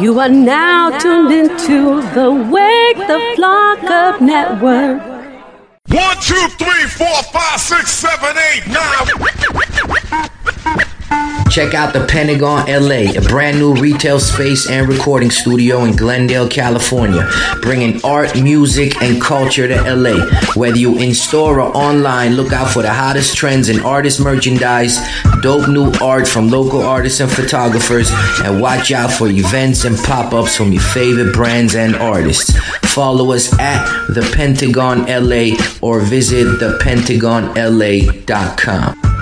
You are now tuned into the Wake the Flock Up Network. One, two, three, four, five, six, seven, eight, nine. Check out the Pentagon LA, a brand new retail space and recording studio in Glendale, California, bringing art, music, and culture to LA. Whether you in store or online, look out for the hottest trends in artist merchandise, dope new art from local artists and photographers, and watch out for events and pop ups from your favorite brands and artists. Follow us at the Pentagon LA or visit thepentagonla.com.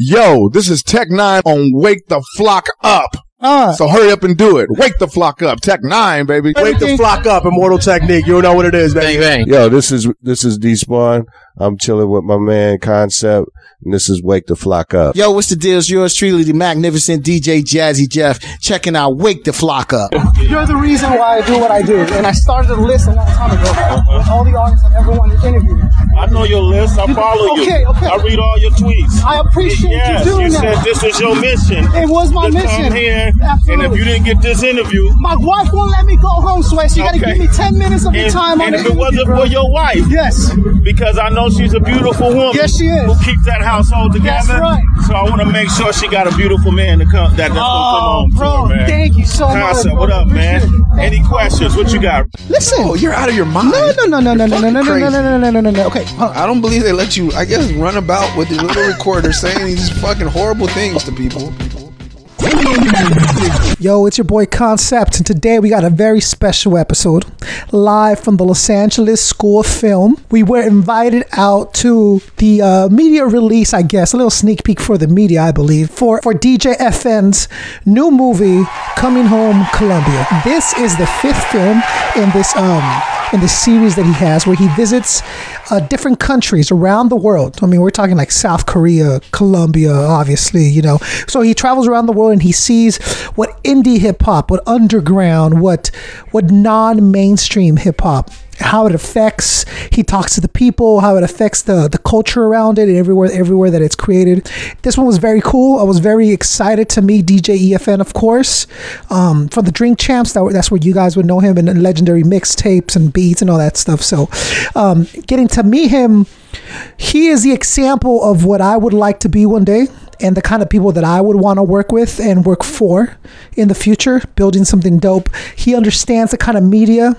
Yo, this is Tech N9ne on Wake the Flock Up. Uh, So hurry up and do it. Wake the flock up. Tech N9ne, baby. Wake the flock up, Immortal Technique. You know what it is, baby. Yo, this is this is D Spawn. I'm chilling with my man Concept, and this is Wake the Flock Up. Yo, what's the deal? It's yours truly, the magnificent DJ Jazzy Jeff, checking out Wake the Flock Up. You're the reason why I do what I do. And I started a list a long time ago with all the artists I've ever wanted to interview. I know your list. I follow you. Okay, okay. I read all your tweets. I appreciate yes, you doing you that. said this was your mission. It was my to mission. Come here, and if you didn't get this interview, My wife won't let me go home, so she got to give me 10 minutes of your and, time on and the if it wasn't bro. for your wife, Yes. because I know she's a beautiful woman. Yes, she is. Who keeps that household together. That's right. So I want to make sure she got a beautiful man to come. That, that's gonna come Oh, home bro, to her, man. thank you so much. Bro. what up, man? It. Any questions? What you got? Listen. Oh, you're out of your mind. No, no, no, no, no, no, no, no, no, no, no, no, no, no, no, no. Okay, hold on. I don't believe they let you, I guess, run about with the little recorder saying these fucking horrible things to people. Yo, it's your boy Concept, and today we got a very special episode live from the Los Angeles School of Film. We were invited out to the uh, media release, I guess, a little sneak peek for the media, I believe, for, for DJ EFN's new movie, Coming Home Colombia. This is the fifth film in this um in the series that he has, where he visits uh, different countries around the world. I mean, we're talking like South Korea, Colombia, obviously, you know. So he travels around the world and he sees what indie hip hop, what underground, what what non-mainstream hip hop, how it affects. He talks to the people, how it affects the the culture around it, and everywhere everywhere that it's created. This one was very cool. I was very excited to meet DJ EFN, of course, um, from the Drink Champs. That, that's where you guys would know him and legendary mixtapes and beats and all that stuff. So, um, getting to meet him, he is the example of what I would like to be one day. And the kind of people that I would want to work with and work for in the future, building something dope. He understands the kind of media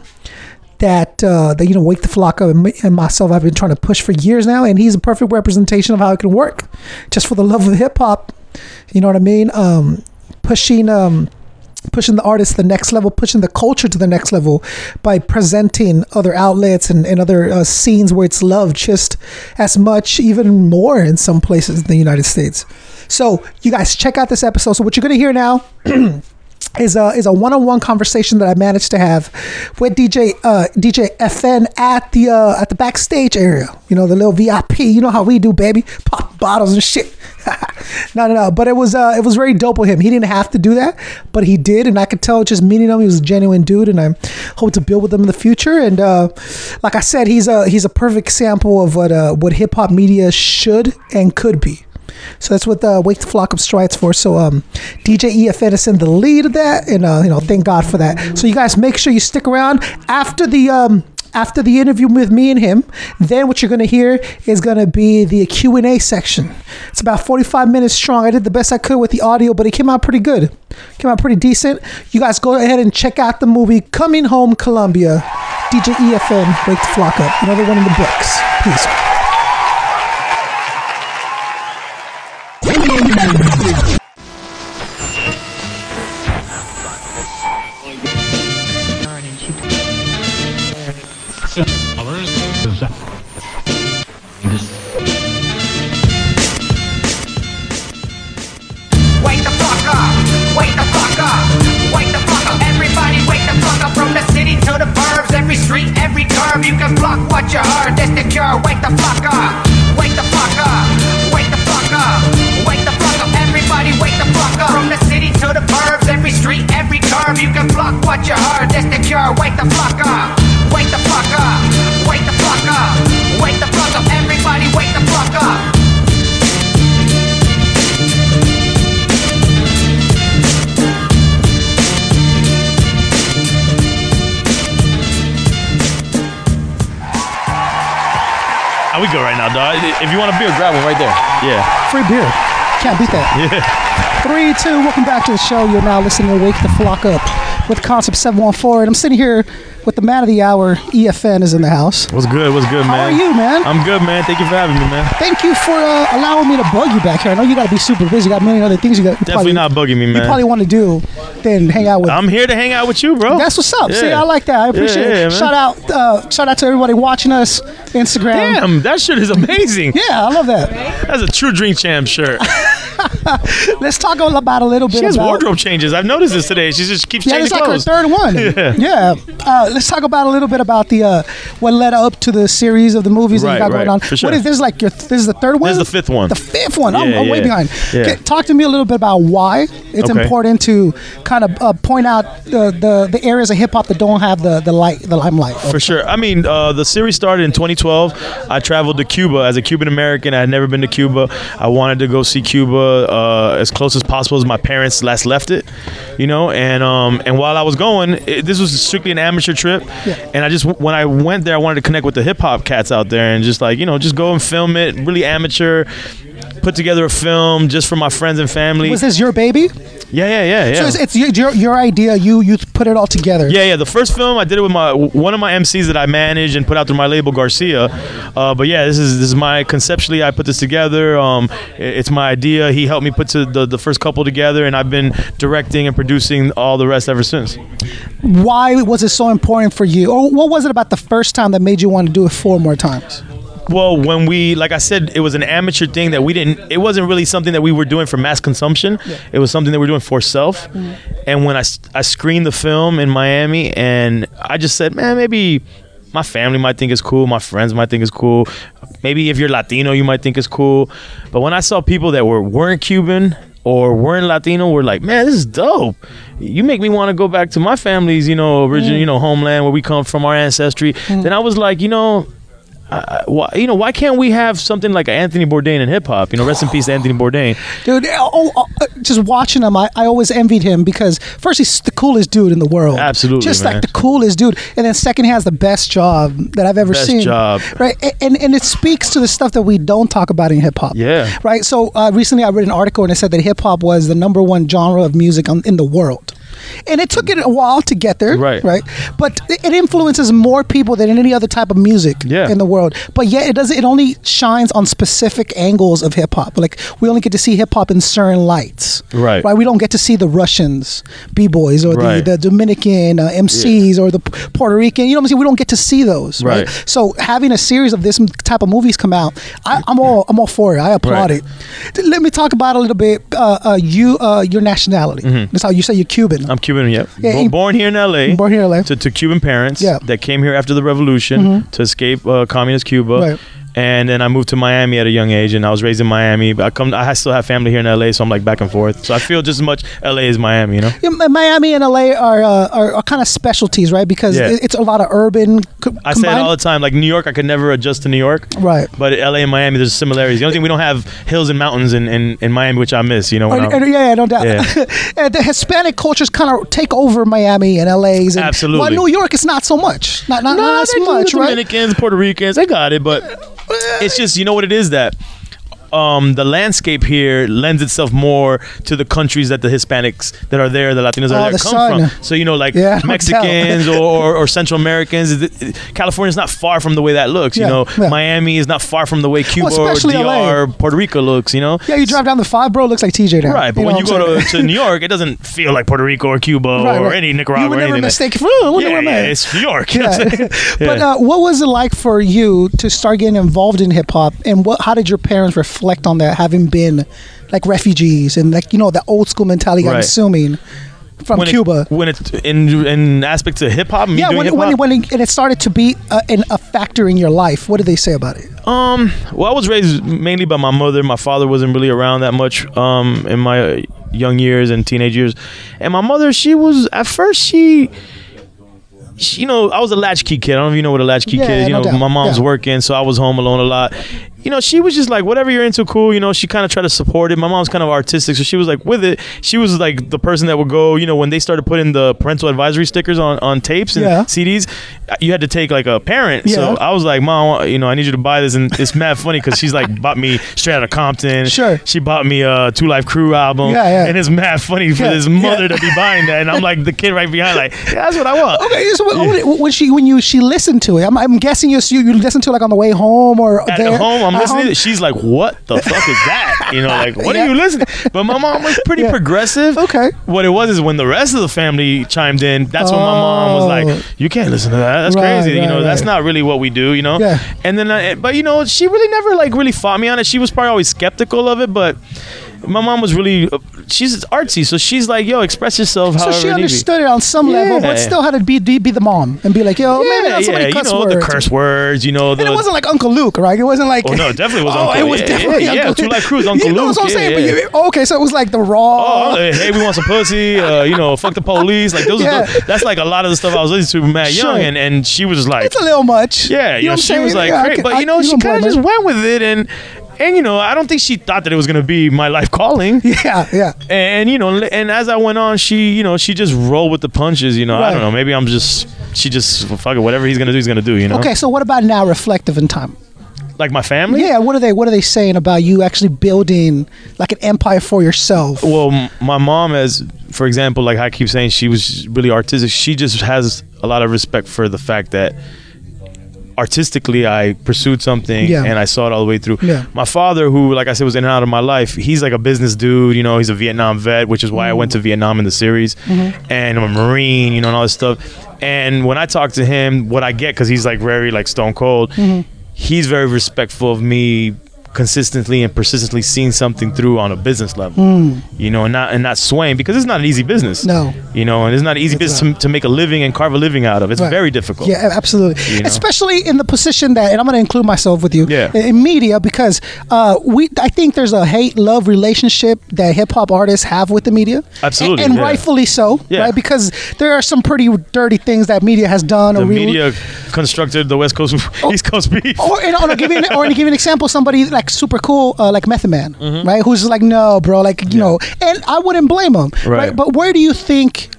that uh, that you know wake the flock and, and myself I've been trying to push for years now, and he's a perfect representation of how it can work, just for the love of hip hop. You know what I mean? Um, pushing um, pushing the artist to the next level, pushing the culture to the next level by presenting other outlets and, and other uh, scenes where it's loved just as much, even more in some places in the United States. So you guys check out this episode. So what you're gonna hear now. is a is a one on one conversation that I managed to have with DJ uh, DJ EFN at the uh, at the backstage area. You know the little VIP. You know how we do, baby. Pop bottles and shit. no, no, no. But it was uh, it was very dope with him. He didn't have to do that, but he did, and I could tell just meeting him, he was a genuine dude, and I hope to build with him in the future. And uh, like I said, he's a he's a perfect example of what uh, what hip hop media should and could be. So that's what the Wake the Flock Up strides for. So um, DJ is in the lead of that, and uh, you know, thank God for that. So you guys make sure you stick around after the um, after the interview with me and him. Then what you're gonna hear is gonna be the Q and A section. It's about 45 minutes strong. I did the best I could with the audio, but it came out pretty good. Came out pretty decent. You guys go ahead and check out the movie Coming Home Colombia. DJ EFN, Wake the Flock Up. Another one in the books. Peace. Every street, every curb, you can block what you heard. That's the cure. Wake the fuck we good right now, dog. If you want a beer, grab one right there. Yeah. Free beer. Can't beat that. Yeah. Three, two, welcome back to the show. You're now listening to Wake the Flock Up with Concept 714. And I'm sitting here with the man of the hour, EFN is in the house. What's good? What's good, man? How are you, man? I'm good, man. Thank you for having me, man. Thank you for uh, allowing me to bug you back here. I know you got to be super busy. You got a million other things you got. You Definitely probably, not bugging me, man. You probably want to do than hang out with. I'm here to hang out with you, bro. That's what's up. See, I like that. I appreciate Yeah, yeah, it. man. Shout out, uh, shout out to everybody watching us, Instagram. Damn, that shit is amazing. Yeah, I love that. That's a true Drink Champ shirt. Let's talk about a little bit She has about. wardrobe changes. I've noticed this today. She just keeps Yeah, changing it's like clothes. her third one. Yeah. yeah. Uh, let's talk about a little bit about the uh, what led up to the series of the movies that Right, you got right, going on. for sure. What is this like? Your this is the third one. This is the fifth one. The fifth one. I'm, Yeah, I'm way behind. Yeah. Okay, talk to me a little bit about why it's Okay. important to kind of uh, point out the, the the areas of hip hop that don't have the the light the limelight. For sure. I mean, uh, the series started in 2012. I traveled to Cuba as a Cuban American. I had never been to Cuba. I wanted to go see Cuba uh, as close as possible as my parents last left it, you know. And um, and while I was going, it, this was strictly an amateur trip. And I just when I went there, I wanted to connect with the hip hop cats out there and just like you know just go and film it, really amateur. Put together a film just for my friends and family. Was this your baby? Yeah, yeah, yeah, yeah. So it's, it's your, your your idea. You you put it all together. Yeah, yeah. The first film I did it with my one of my MCs that I managed and put out through my label Garcia. Uh, but yeah, this is this is my conceptually I put this together. Um, it's my idea. He helped me put to the, the first couple together, and I've been directing and producing all the rest ever since. Why was it so important for you, or what was it about the first time that made you want to do it four more times? Well, when we, like I said, it was an amateur thing that we didn't. It wasn't really something that we were doing for mass consumption. It was something that we were doing for self. Mm-hmm. And when I, I screened the film in Miami, and I just said, man, maybe my family might think it's cool, my friends might think it's cool, maybe if you're Latino, you might think it's cool. But when I saw people that were weren't Cuban or weren't Latino, were like, man, this is dope. You make me want to go back to my family's, you know, original, mm. you know, homeland where we come from, our ancestry. Mm. Then I was like, you know uh, why, you know, why can't we have something like Anthony Bourdain in hip hop? You know, rest in peace, to Anthony Bourdain. Dude, oh, oh, uh, just watching him, I, I always envied him because first he's the coolest dude in the world. Absolutely, just man. like the coolest dude, and then second he has the best job that I've ever Best seen. job. right? A- And and it speaks to the stuff that we don't talk about in hip hop. Yeah. right. So uh, recently I read an article and it said that hip hop was the number one genre of music on, in the world. And it took it a while to get there, Right. Right, but it influences more people than any other type of music Yeah. in the world. But yet, it doesn't. It only shines on specific angles of hip hop. Like we only get to see hip hop in certain lights, Right. Right. We don't get to see the Russians b boys or Right. the, the Dominican uh, MCs or the Puerto Rican. You know what I'm saying? We don't get to see those, right? Right. So having a series of this type of movies come out, I, I'm all I'm all for it. I applaud Right. it. Let me talk about a little bit. Uh, uh, you, uh, your nationality. That's how you say you're Cuban. Mm-hmm. I'm Cuban, yep. Yeah, Bo- he- born here in LA. Born here in LA. To, to Cuban parents Yeah. that came here after the revolution Mhm. to escape uh, communist Cuba. Right. And then I moved to Miami at a young age, and I was raised in Miami. But I come, I still have family here in LA, so I'm like back and forth. So I feel just as much LA as Miami, you know. Yeah, Miami and LA are, uh, are are kind of specialties, right? Because Yeah. it's a lot of urban. Co- I say it all the time. Like New York, I could never adjust to New York. Right. But LA and Miami, there's similarities. The only thing we don't have hills and mountains in, in, in Miami, which I miss. You know. when And- I'm- and- yeah, yeah, no doubt. Yeah. and the Hispanic cultures kind of take over Miami and LA's. And, Absolutely. Well, New York, it's not so much. Not not, not as much, right? Dominicans, Puerto Ricans, they got it, but it's just you know what it is that um, the landscape here lends itself more to the countries that the Hispanics that are there, the Latinos Oh, are there, the come sun. from. So you know, like Yeah, Mexicans or, or, or Central Americans. California is not far from the way that looks. You know, yeah. Miami is not far from the way Cuba or DR LA. Puerto Rico looks. You know. Yeah, you drive down the five, bro. It looks like TJ now. Right, but when you go to, to New York, it doesn't feel like Puerto Rico or Cuba Right, or right. any Nicaragua You would or never mistake oh, yeah, yeah, it's New York. you know what I'm Yeah. but uh, what was it like for you to start getting involved in hip hop, and what? How did your parents reflect on that, having been like refugees and like you know the old school mentality? I'm assuming from when Cuba. It, when it's in in aspect to hip hop, yeah, when, when, when it, and it started to be a, an, a factor in your life, what did they say about it? Um, well, I was raised mainly by my mother. My father wasn't really around that much um, in my young years and teenage years. And my mother, she was at first she. she- You know, I was a latchkey kid. I don't know if you know what a latchkey Yeah, kid is. You no know, doubt. my mom's Yeah. working, so I was home alone a lot. You know, she was just like, whatever you're into, cool. You know, she kind of tried to support it. My mom's kind of artistic, so she was like with it. She was like the person that would go, you know, when they started putting the parental advisory stickers on, on tapes and Yeah. CDs, you had to take like a parent. Yeah. So I was like, mom, you know, I need you to buy this, and it's mad funny because she's like bought me straight out of Compton. Sure. She bought me a 2 Live Crew album. Yeah, yeah. And it's mad funny for Yeah, this mother to be buying that, and I'm like the kid right behind, like, yeah, that's what I want. Okay, so when, when she when you she listened to it, I'm, I'm guessing you you, you listened to it like on the way home or At there, home, I'm listening. To it. She's like, "What the fuck is that?" You know, like, "What Yeah. are you listening?" But my mom was pretty Yeah. progressive. Okay. What it was is when the rest of the family chimed in. That's when my mom was Oh. like, "You can't listen to that. That's Right, crazy. you right, know, that's not really what we do. You know." Yeah. And then, I, but you know, she really never like really fought me on it. She was probably always skeptical of it, but. My mom was really, uh, she's artsy, so she's like, "Yo, express yourself." So she it need be." understood it on some level, but still had to be be, the mom and be like, "Yo, maybe yeah, that's so yeah, you know words." the curse words, you know the. and it wasn't like Uncle Luke, right? It wasn't like. Oh no, it definitely was oh, Uncle. it was yeah, definitely yeah, yeah, Uncle 2 Live Crew's Uncle you know Luke. what I'm yeah, saying? yeah. But you, okay, so it was like the raw. Oh, hey, we want some pussy. Uh, you know, fuck the police. Like those. Yeah. Are the, that's like a lot of the stuff I was listening to mad Sure. young, and and she was like, it's a little much. yeah, you, know, I'm she was like, Yeah, I great, can- but you know, she kind of just went with it, and and you know, I don't think she thought that it was gonna be my life calling. Yeah, yeah. And you know, and as I went on, she, you know, she just rolled with the punches. You know, I don't know. Maybe I'm just, she just fuck it. Whatever he's gonna do, he's gonna do. You know, Okay, so what about now, reflective in time? like my family. Yeah, what are they? What are they saying about you actually building like an empire for yourself? Well, m- my mom has, for example, like I keep saying, she was really artistic. She just has a lot of respect for the fact that artistically I pursued something Yeah. and I saw it all the way through. Yeah. My father, who, like I said, was in and out of my life, he's like a business dude. You know, he's a Vietnam vet, which is why I went to mm-hmm. Vietnam in the series, mm-hmm. and I'm a Marine. You know, and all this stuff. And when I talk to him, what I get because he's like very like stone cold. Mm-hmm. He's very respectful of me consistently and persistently seeing something through on a business level you know and not and not swaying because it's not an easy business No. you know and it's not an easy business to, to make a living and carve a living out of it's Right. very difficult Yeah, absolutely. You know? Especially in the position that, and I'm going to include myself with you, Yeah. in- media, because uh, we, I think there's a hate love relationship that hip hop artists have with the media. Absolutely, and, and yeah. rightfully so, Yeah. right? Because there are some pretty dirty things that media has done. the or re- media constructed the west coast east coast beef Or, and, or, give an, or to give you an example, somebody like super cool, uh, like Method Man, Mm-hmm. right? Who's like, no, bro, like you know, and I wouldn't blame him, right? Right. But where do you think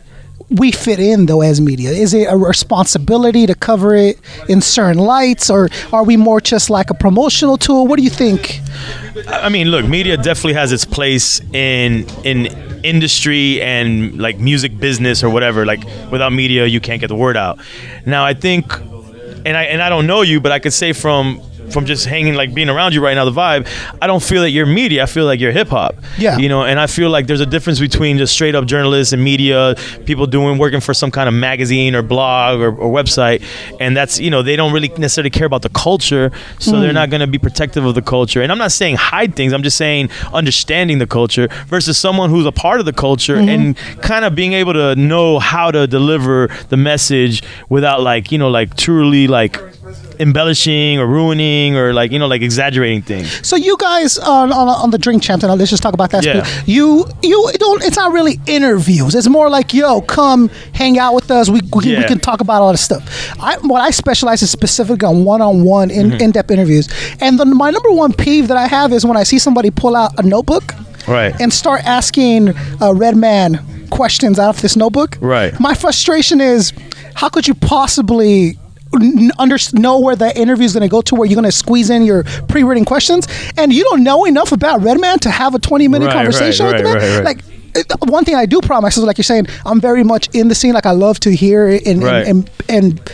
we fit in though as media? Is it a responsibility to cover it in certain lights, or are we more just like a promotional tool? What do you think? I mean, look, media definitely has its place in in industry and like music business or whatever. Like without media, you can't get the word out. Now, I think, and I and I don't know you, but I could say from from just hanging like being around you right now the vibe i don't feel that you're media i feel like you're hip-hop. Yeah. you know and i feel like there's a difference between just straight up journalists and media people doing working for some kind of magazine or blog or, or website and that's you know they don't really necessarily care about the culture so they're hmm. not going to be protective of the culture. And i'm not saying hide things i'm just saying understanding the culture versus someone who's a part of the culture mm-hmm. and kind of being able to know how to deliver the message without like you know like truly like embellishing or ruining or like you know like exaggerating things So you guys on on, on the Drink Champs, and let's just talk about that. Yeah. You you don't. It's not really interviews. It's more like yo, come hang out with us. We we, we can talk about all this stuff. I what I specialize is specifically on one on one in Mm-hmm. in depth interviews. And the, my number one peeve that I have is when I see somebody pull out a notebook, Right. and start asking a Redman questions out of this notebook. Right. My frustration is, how could you possibly under, know where the interview is going to go to, where you're going to squeeze in your pre-written questions, and you don't know enough about Redman to have a 20-minute Right, conversation right, with him? right, right, right. Like. One thing I do promise is like you're saying, I'm very much in the scene. Like I love to hear it and Right. and, and, and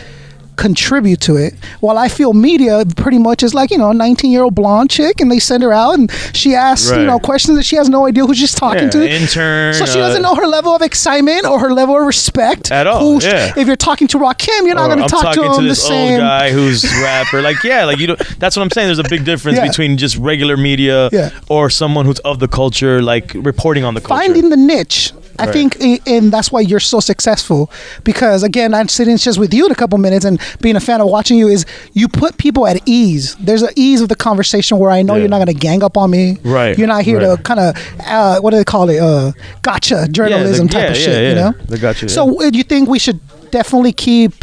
contribute to it. While I feel media pretty much is like you know, a 19 year old blonde chick, and they send her out and she asks you know questions that she has no idea who she's talking Yeah, to. intern, So she doesn't uh, know her level of excitement or her level of respect At all, yeah. If you're talking to Rakim, you're not going to talk to to, him the this same. old guy who's rapper. Like, yeah, like you. Don't, that's what I'm saying. There's a big difference Yeah. between just regular media Yeah. or someone who's of the culture, like reporting on the culture. Finding the niche. I Right. think, and that's why you're so successful. Because again, I'm sitting just with you in a couple minutes, and being a fan of watching you is you put people at ease. There's an ease of the conversation where I know Yeah. you're not going to gang up on me. Right, You're not here to kind of uh, what do they call it? Uh, gotcha journalism the- type yeah, of yeah, shit. You yeah. know. The gotcha, So, uh, do you think we should definitely keep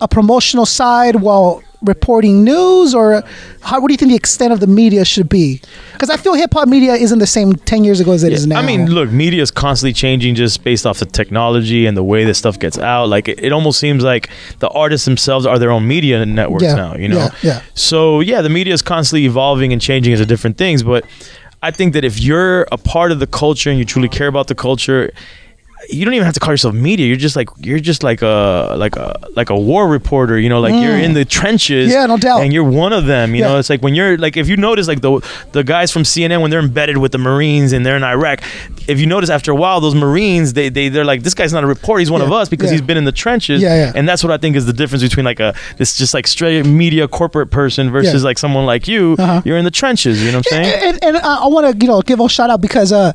a promotional side while reporting news, or how? What do you think the extent of the media should be? Because I feel hip hop media isn't the same ten years ago as it is now. I mean, look, media is constantly changing just based off the technology and the way that stuff gets out. Like it, it almost seems like the artists themselves are their own media networks Yeah, now. You know, yeah, yeah. So yeah, the media is constantly evolving and changing into different things. But I think that if you're a part of the culture and you truly care about the culture. You don't even have to call yourself media. You're just like you're just like a like a like a war reporter. You know, like you're Mm. in the trenches. Yeah, no doubt. And you're one of them. You Yeah. know, it's like when you're like if you notice like the the guys from CNN when they're embedded with the Marines and they're in Iraq, if you notice after a while those Marines they they they're like this guy's not a reporter, he's one of us because yeah. he's been in the trenches. Yeah, yeah. And that's what I think is the difference between like a this just like straight media corporate person versus Yeah. like someone like you. Uh-huh. You're in the trenches. You know what I'm saying? And, and I, I want to, you know, give a shout out because uh,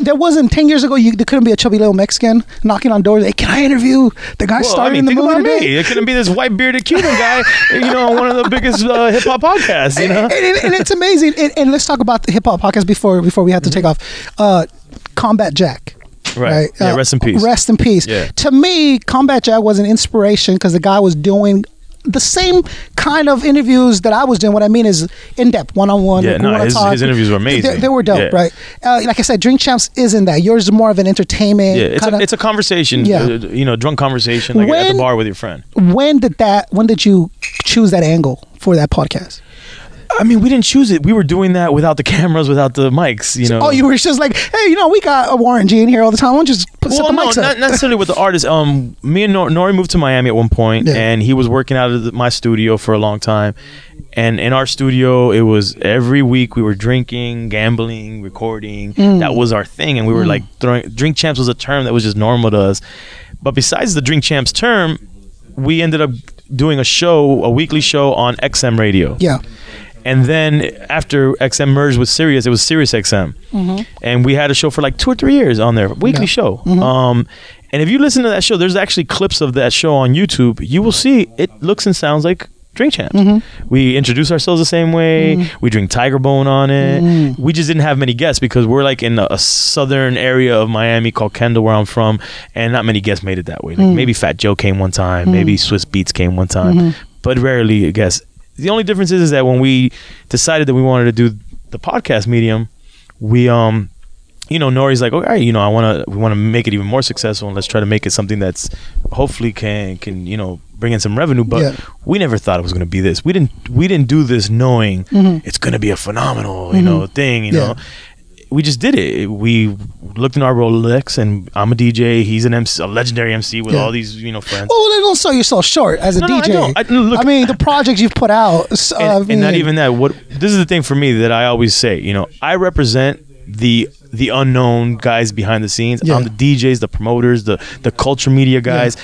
there wasn't ten years ago. You there couldn't be a chubby little Mexican knocking on doors. Hey, can I interview the guy Well, I starring mean, in the movie today? me. It couldn't be this white bearded Cuban guy, you know, on one of the biggest uh, hip hop podcasts. You know, and, and- and it's amazing. And, let's talk about the hip hop podcast before before we have to take off. Uh, Combat Jack. Right. Yeah, Uh, rest in peace. Rest in peace. Yeah. To me, Combat Jack was an inspiration because the guy was doing the same kind of interviews that I was doing. What I mean is in depth, one on one. Yeah, no, his- his interviews were amazing. They, they were dope, Yeah. right? Uh, like I said, Drink Champs isn't that. Yours is more of an entertainment. yeah, it's kind a, it's a conversation. Yeah. uh, you know, drunk conversation like at the bar with your friend. when did that? When did you choose that angle for that podcast? I mean, we didn't choose it. We were doing that without the cameras, without the mics. You know. Oh, you were just like, hey, you know, we got a Warren G in here all the time. Why don't you just put set well, the no, mics not necessarily with the artist. Um, me and Nor- Nori moved to Miami at one point, Yeah. and he was working out of the, my studio for a long time. And in our studio, it was every week we were drinking, gambling, recording. Mm. That was our thing, and we were Mm. like throwing. Drink champs was a term that was just normal to us. But besides the drink champs term, we ended up doing a show, a weekly show on XM radio. Yeah. And then after XM merged with Sirius, it was Sirius XM Mhm. and we had a show for like two or three years on there, weekly Yeah. show. Mhm. Um, and if you listen to that show, there's actually clips of that show on YouTube. You will see it looks and sounds like Drink Champs. Mhm. We introduce ourselves the same way. Mm. We drink Tiger Bone on it. Mm. We just didn't have many guests because we're like in a, a southern area of Miami called Kendall, where I'm from, and not many guests made it that way. Like Mm. maybe Fat Joe came one time, Mm. maybe Swizz Beatz came one time, Mhm. but rarely guests. The only difference is, is that when we decided that we wanted to do the podcast medium, we um you know Nori's like okay you know I want to we want to make it even more successful and let's try to make it something that's hopefully can can you know bring in some revenue but Yeah. we never thought it was going to be this we didn't we didn't do this knowing Mhm. it's going to be a phenomenal you Mhm. know thing you Yeah. know we just did it we looked in our Rolex and I'm a DJ he's an MC, a legendary MC with Yeah. all these you know friends Oh, well, don't sell yourself short as a No, no, I DJ. don't. I- look- mean, the projects you've put out. s- uh, I and, and not mean, even that. What this is the thing for me that I always say. You know, I represent the the unknown guys behind the scenes. Yeah. I'm the DJs, the promoters, the the culture media guys.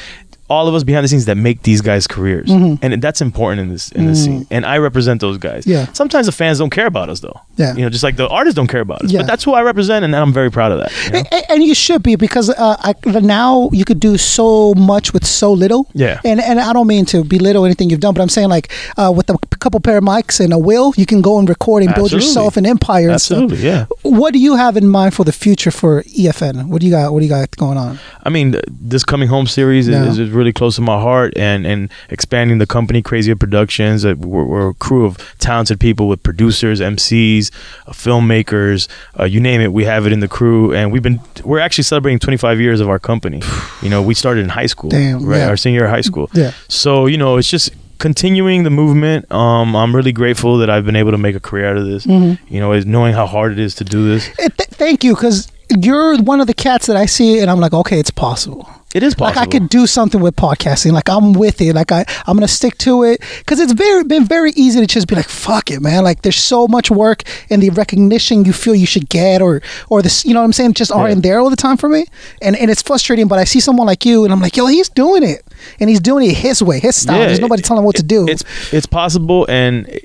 All of us behind the scenes that make these guys careers, Mhm. and that's important in this in this Mm. scene. And I represent those guys. Yeah. Sometimes the fans don't care about us though. Yeah. You know, just like the artists don't care about us. Yeah. But that's who I represent, and I'm very proud of that. you know? A- and you should be because uh, I, now you could do so much with so little. Yeah. And and I don't mean to belittle anything you've done, but I'm saying like uh, with a couple pair of mics and a will, you can go and record and build Absolutely. yourself an empire. And stuff. Absolutely, yeah. What do you have in mind for the future for EFN? What do you got? What do you got going on? I mean, this coming home series is, Yeah. is, is really close to my heart, and and expanding the company, Crazy Productions. Uh, we're, we're a crew of talented people with producers, MCs, uh, filmmakers, uh, you name it. We have it in the crew, and we've been we're actually celebrating 25 years of our company. you know, we started in high school, Damn, right? yeah. Our senior year of high school. Yeah. So you know, it's just continuing the movement. Um, I'm really grateful that I've been able to make a career out of this. Mhm. You know, is knowing how hard it is to do this. Th- thank you, because you're one of the cats that I see, and I'm like, okay, it's possible. It is possible. Like I could do something with podcasting. Like I'm with it. Like I, I'm gonna stick to it because it's very been very easy to just be like, fuck it, man. Like there's so much work and the recognition you feel you should get, or or this, you know what I'm saying, just aren't there all the time for me. And and it's frustrating. But I see someone like you, and I'm like, yo, he's doing it, and he's doing it his way, his style. Yeah, There's nobody telling him what to do. It's it's possible, and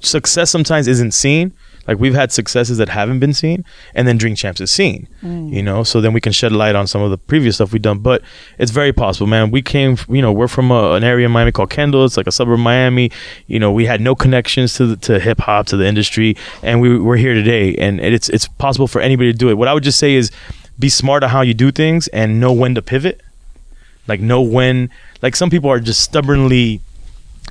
success sometimes isn't seen. Like we've had successes that haven't been seen, and then Drink Champs is seen. Mm. You know, so then we can shed light on some of the previous stuff we've done. But it's very possible, man. We came, you know, we're from a, an area in Miami called Kendall. It's like a suburb of Miami. You know, we had no connections to the, to hip hop to the industry, and we we're here today, and it's it's possible for anybody to do it. What I would just say is, be smart on how you do things and know when to pivot like know when like some people are just stubbornly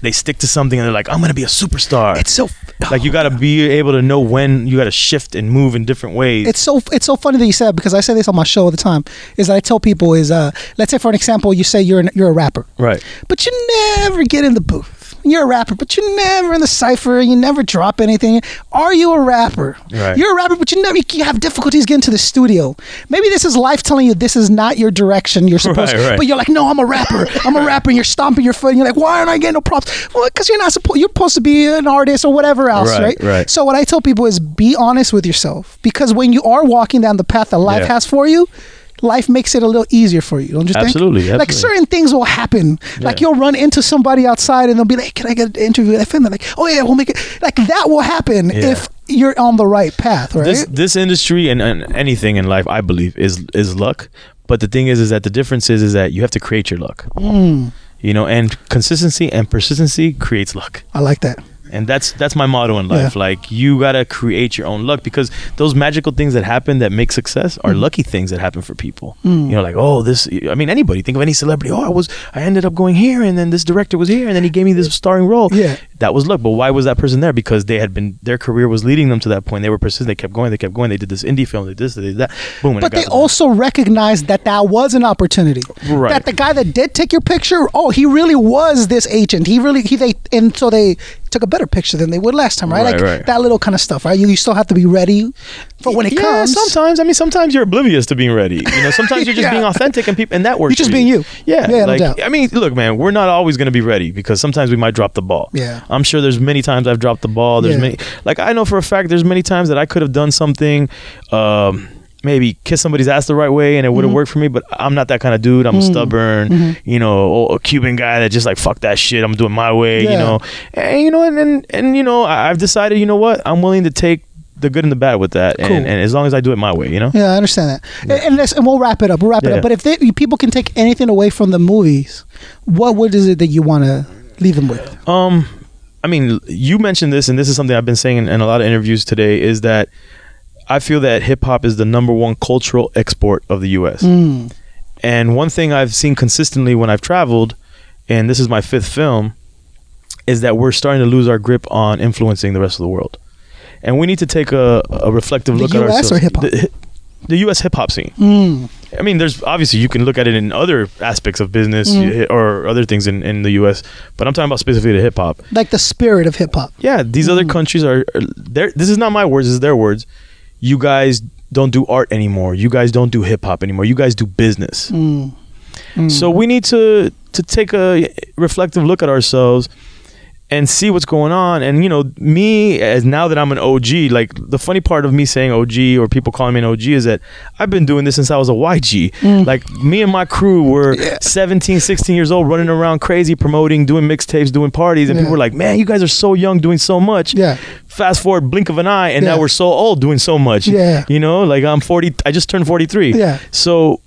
they stick to something and they're like, I'm gonna be a superstar. It's so like you gotta be able to know when you gotta shift and move in different ways. It's so it's so funny that you said because I say this on my show all the time. Is that I tell people is uh let's say for an example you say you're an, you're a rapper, right. but you never get in the booth. You're a rapper, but you're never in the cipher. You never drop anything. Are you a rapper? Right. You're a rapper, but you never you have difficulties getting to the studio. Maybe this is life telling you this is not your direction. You're supposed, Right, right. but you're like, no, I'm a rapper. I'm a rapper, and you're stomping your foot, and you're like, why aren't I getting no props? Well, because you're not supposed. You're supposed to be an artist or whatever else, Right, right? So what I tell people is be honest with yourself, because when you are walking down the path that life Yeah. has for you. Life makes it a little easier for you, don't you think? Absolutely, Like certain things will happen. Like you'll run into somebody outside and they'll be like, "Can I get an interview with that film?" Like, "Oh yeah, we'll make it." Like that will happen Yeah. if you're on the right path, right? This this industry and, and anything in life, I believe, is is luck. But the thing is, is that the difference is, is that you have to create your luck. Mm, You know, and consistency and persistency creates luck. I like that. And that's that's my motto in life. Yeah. Like you gotta create your own luck because those magical things that happen that make success are Mm. lucky things that happen for people. Mm. You know, like oh, this. I mean, anybody think of any celebrity. Oh, I was, I ended up going here, and then this director was here, and then he gave me this starring role. Yeah. That was luck. But why was that person there? Because they had been their career was leading them to that point. They were persistent. They kept going. They kept going. They did this indie film. They did this. They did that. Boom. But they also recognized that that was an opportunity. Right. That the guy that did take your picture, oh, he really was this agent. He really he they and so they took a better picture than they would last time, right? Right, like right. that little kind of stuff, right? You, you still have to be ready for when it yeah, comes. sometimes. I mean, sometimes you're oblivious to being ready. You know, sometimes you're just Yeah. being authentic, and people and that works. You're just being you. Yeah, Yeah, no like doubt. I mean, look, man, we're not always going to be ready because sometimes we might drop the ball. Yeah. I'm sure there's many times I've dropped the ball. There's Yeah. many, like I know for a fact, there's many times that I could have done something. Um, Maybe kiss somebody's ass the right way and it would have Mhm. worked for me, but I'm not that kind of dude. I'm Mm. stubborn, Mhm. you know, a Cuban guy that just like fuck that shit. I'm doing my way, you know, and you know, and and, and you know, I, I've decided, you know what, I'm willing to take the good and the bad with that, Cool. and, and as long as I do it my way, you know. Yeah, I understand that. And, and, let's, and we'll wrap it up. We'll wrap it up. But if they, people can take anything away from the movies, what what is it that you want to leave them with? Um, I mean, you mentioned this, and this is something I've been saying in, in a lot of interviews today. Is that I feel that hip hop is the number one cultural export of the U.S. Mm. And one thing I've seen consistently when I've traveled, and this is my fifth film, is that we're starting to lose our grip on influencing the rest of the world. And we need to take a, a reflective The look at US ourselves. or hip-hop? The, the U.S. hip hop scene. Mm. I mean, there's obviously you can look at it in other aspects of business Mhm. or other things in, in the U.S., but I'm talking about specifically the hip hop. Like the spirit of hip hop. Yeah, these other countries are. are their- This is not my words. This is their words. You guys don't do art anymore. You guys don't do hip hop anymore. You guys do business. Mm. Mm. So we need to to take a reflective look at ourselves and see what's going on. And you know, me as now that I'm an OG, like the funny part of me saying OG or people calling me an OG is that I've been doing this since I was a YG. Mm. Like me and my crew were 17, 16 years old, running around crazy, promoting, doing mixtapes, doing parties, and Yeah. people were like, "Man, you guys are so young, doing so much." Yeah. Fast forward, blink of an eye, and Yeah. now we're so old, doing so much. Yeah. You know, like I'm 40. I just turned 43. Yeah. So,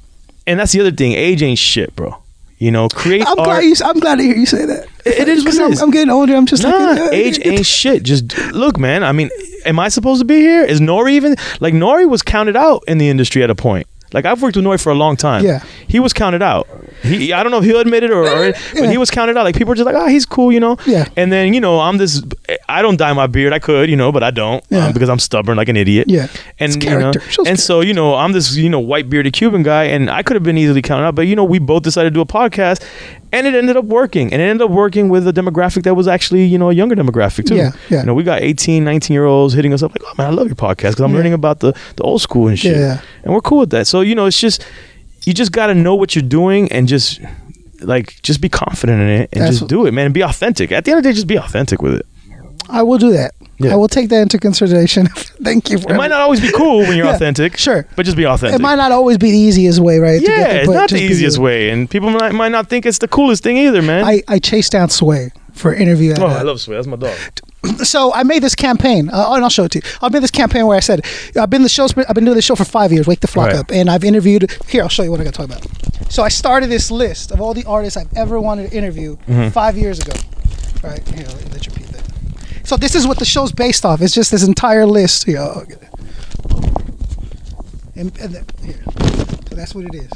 and that's the other thing. Age ain't shit, bro. You know, create I'm art. glad you. I'm glad to hear you say that. It is what 'Cause it I'm, is. I'm getting older. I'm just Nah, like age ain't shit. Just look, man. I mean, am I supposed to be here? Is Nori even like Nori was counted out in the industry at a point? Like I've worked with Nori for a long time. Yeah. he was counted out. He, I don't know if he'll admit it or, or but he was counted out. Like people are just like, ah, he's cool, you know. Yeah. And then you know, I'm this. I don't dye my beard. I could, you know, but I don't Yeah. um, because I'm stubborn like an idiot. Yeah. And It's you know. Shows and so you know, I'm this you know white bearded Cuban guy, and I could have been easily counted out. But you know, we both decided to do a podcast, and it ended up working. And it ended up working with a demographic that was actually you know a younger demographic too. Yeah, yeah. You know, we got 18, 19 year olds hitting us up like, oh man, I love your podcast because I'm Yeah. learning about the the old school and shit. Yeah. And we're cool with that. So you know, it's just you just got to know what you're doing and just like just be confident in it and That's just do it, man. And be authentic. At the end of the day, just be authentic with it. I will do that. Yeah. I will take that into consideration. Thank you. For It might not always be cool when you're Yeah, authentic, Sure. but just be authentic. It might not always be the easiest way, right? to yeah, it's not the easiest way, and people might, might not think it's the coolest thing either, man. I, I chased down Sway for an interview. Oh, I love Sway. That's my dog. so I made this campaign, uh, and I'll show it to you. I made this campaign where I said, "I've been the show. I've been doing this show for five years. Wake the flock Right. up." And I've interviewed. Here, I'll show you what I got to talk about. So I started this list of all the artists I've ever wanted to interview Mhm. five years ago. Right here, let, let you repeat that. So this is what the show's based off. It's just this entire list. Here, I'll get it. And, and then, here. So that's what it is.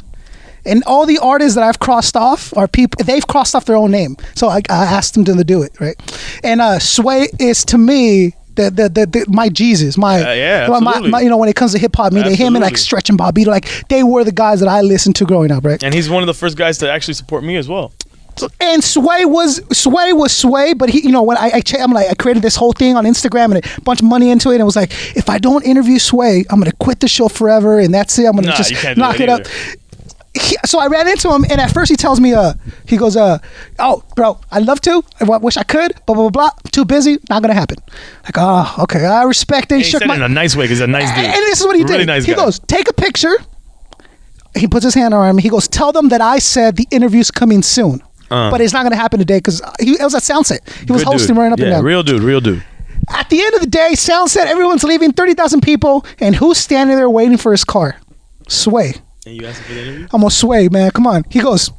And all the artists that I've crossed off are people they've crossed off their own name. So I, I asked them to do it, right? And uh, Sway is to me the the, the, the my Jesus, my, Yeah, yeah, my- my, absolutely. you know when it comes to hip hop media, him and like Stretch and Bobby, like they were the guys that I listened to growing up, right? And he's one of the first guys to actually support me as well. and Sway was Sway was Sway, but he, you know, when I, I cha- I'm like, I created this whole thing on Instagram and a bunch of money into it, and it was like, if I don't interview Sway, I'm gonna quit the show forever, and that's it. I'm gonna Nah, just you can't do knock it up. He- so I ran into him, and at first he tells me, uh, he goes, uh, oh, bro, I'd love to, I w- wish I could, blah blah blah, blah. too busy, not gonna happen. Like, oh, okay, I respect it. And He he shook said my, it in a nice way he's a nice dude. and this is what he really did. Nice he guy. goes, take a picture. He puts his hand on me. He goes, tell them that I said the interview's coming soon. Uh. But it's not going to happen today because it was at Soundset. He was Good hosting dude. running up yeah, and down. Real dude, real dude. At the end of the day, Soundset, everyone's leaving, 30,000 people, and who's standing there waiting for his car? Sway. And you asked him for the interview? I'm going to sway, man. Come on. He goes,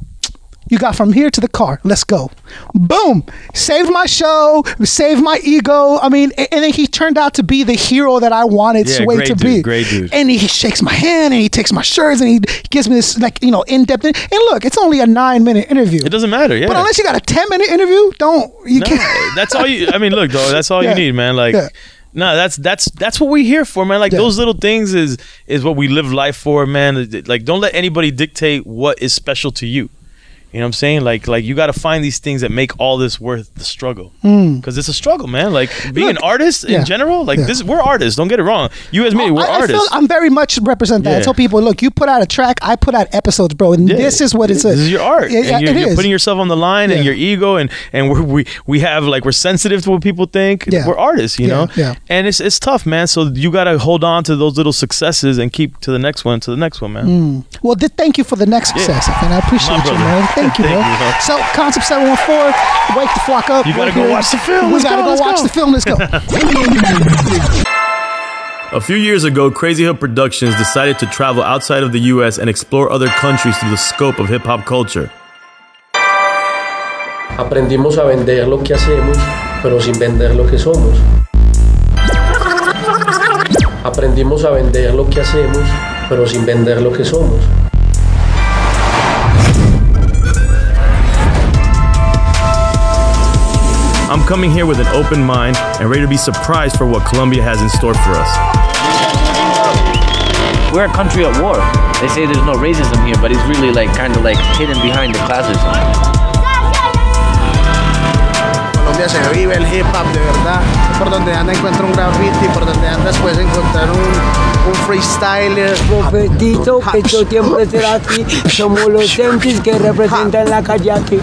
you got from here to the car. Let's go. Boom. Saved my show, saved my ego. I mean, a- and then he turned out to be the hero that I wanted Yeah, Sway great to dude, be. great dude. And he shakes my hand and he takes my shirts and he gives me this, like, you know, in depth. And look, it's only a nine minute interview. It doesn't matter, yeah. But unless you got a 10 minute interview, don't, you No, can't. that's all you. I mean, look, though, that's all Yeah. you need, man. Like, Yeah. No, that's that's that's what we're here for, man. Like Yeah. those little things is is what we live life for, man. Like, don't let anybody dictate what is special to you. You know what I'm saying? Like, like you got to find these things that make all this worth the struggle. Because it's a struggle, man. Like being an Look, artist in yeah, general, like yeah. this, we're artists. Don't get it wrong. You as me, we're I, I artists. feel I'm very much represent that. I tell people, look, you put out a track, I put out episodes, bro, and Yeah. this is what it's. This is your art. Yeah, and you're, it you're is. putting yourself on the line and your ego and and we're, we we have like we're sensitive to what people think. Yeah. We're artists, you Yeah, know. yeah. And it's it's tough, man. So you got to hold on to those little successes and keep to the next one, to the next one, man. Mm. Well, th- thank you for the next success, and I appreciate My you, brother. man. Thank you, Thank bro. you, bro. So, Concept 714, wake the flock up. You gotta We're go here. watch the film. We Let's gotta go, go, let's watch go. the film. Let's go. A few years ago, Crazy Hood Productions decided to travel outside of the U.S. and explore other countries through the scope of hip hop culture. Aprendimos a vender lo que hacemos, pero sin vender lo que somos. Aprendimos a vender lo que hacemos, pero sin vender lo que somos. I'm coming here with an open mind and ready to be surprised for what Colombia has in store for us. We're a country at war. They say there's no racism here, but it's really like kind of like hidden behind the classism. Colombia se vive el hip hop de verdad. Por donde anda encuentra un graffiti, por donde andas puedes encontrar un, un freestyler. Profetizo que yo siempre será así. Somos los MCs que representan la calle aquí.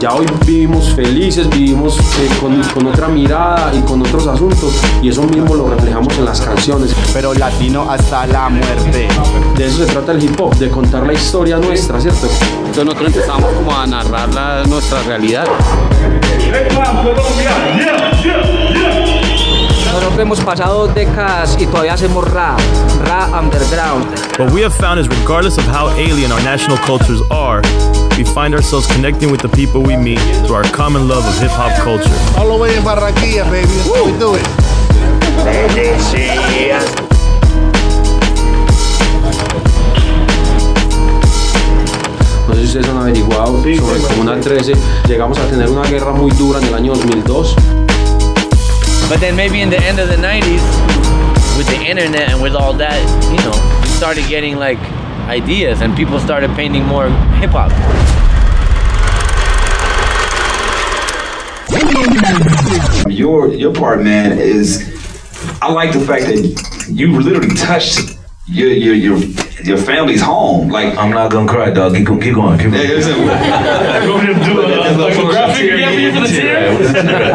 Ya hoy vivimos felices, vivimos eh, con, con otra mirada y con otros asuntos y eso mismo lo reflejamos en las canciones. Pero latino hasta la muerte. De eso se trata el hip hop, de contar la historia nuestra, ¿cierto? Entonces nosotros empezamos como a narrar la- nuestra realidad. Nosotros hemos pasado décadas y todavía hacemos rap, rap underground. What we have found is regardless of how alien our national cultures are, we find ourselves connecting with the people we meet through our common love of hip hop culture. All the way in Barranquilla, baby. That's how we do it. No sé si ustedes han averiguado sobre Comuna 13, llegamos a tener una guerra muy dura en el año 2002. But then maybe in the end of the 90s, with the internet and with all that, you know, we started getting like ideas and people started painting more hip hop. Your your part, man, is I like the fact that you literally touched your your your your family's home. Like I'm not gonna cry, dog. Keep, keep going. Keep going.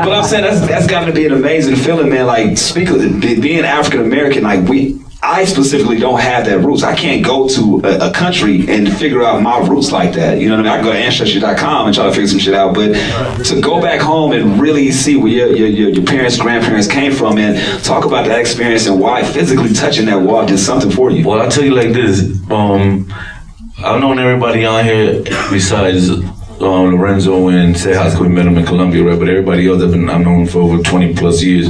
But I'm saying that's that's got to be an amazing feeling, man. Like speak of be- being African American, like we. I specifically don't have that roots. I can't go to a, a country and figure out my roots like that. You know what I mean? I can go to ancestry.com and try to figure some shit out, but to go back home and really see where your, your, your, parents, grandparents came from and talk about that experience and why physically touching that wall did something for you. Well, I'll tell you like this. Um, I've known everybody on here besides um, Lorenzo and Sejas, we met him in Colombia, right? But everybody else I've been I've known for over 20 plus years.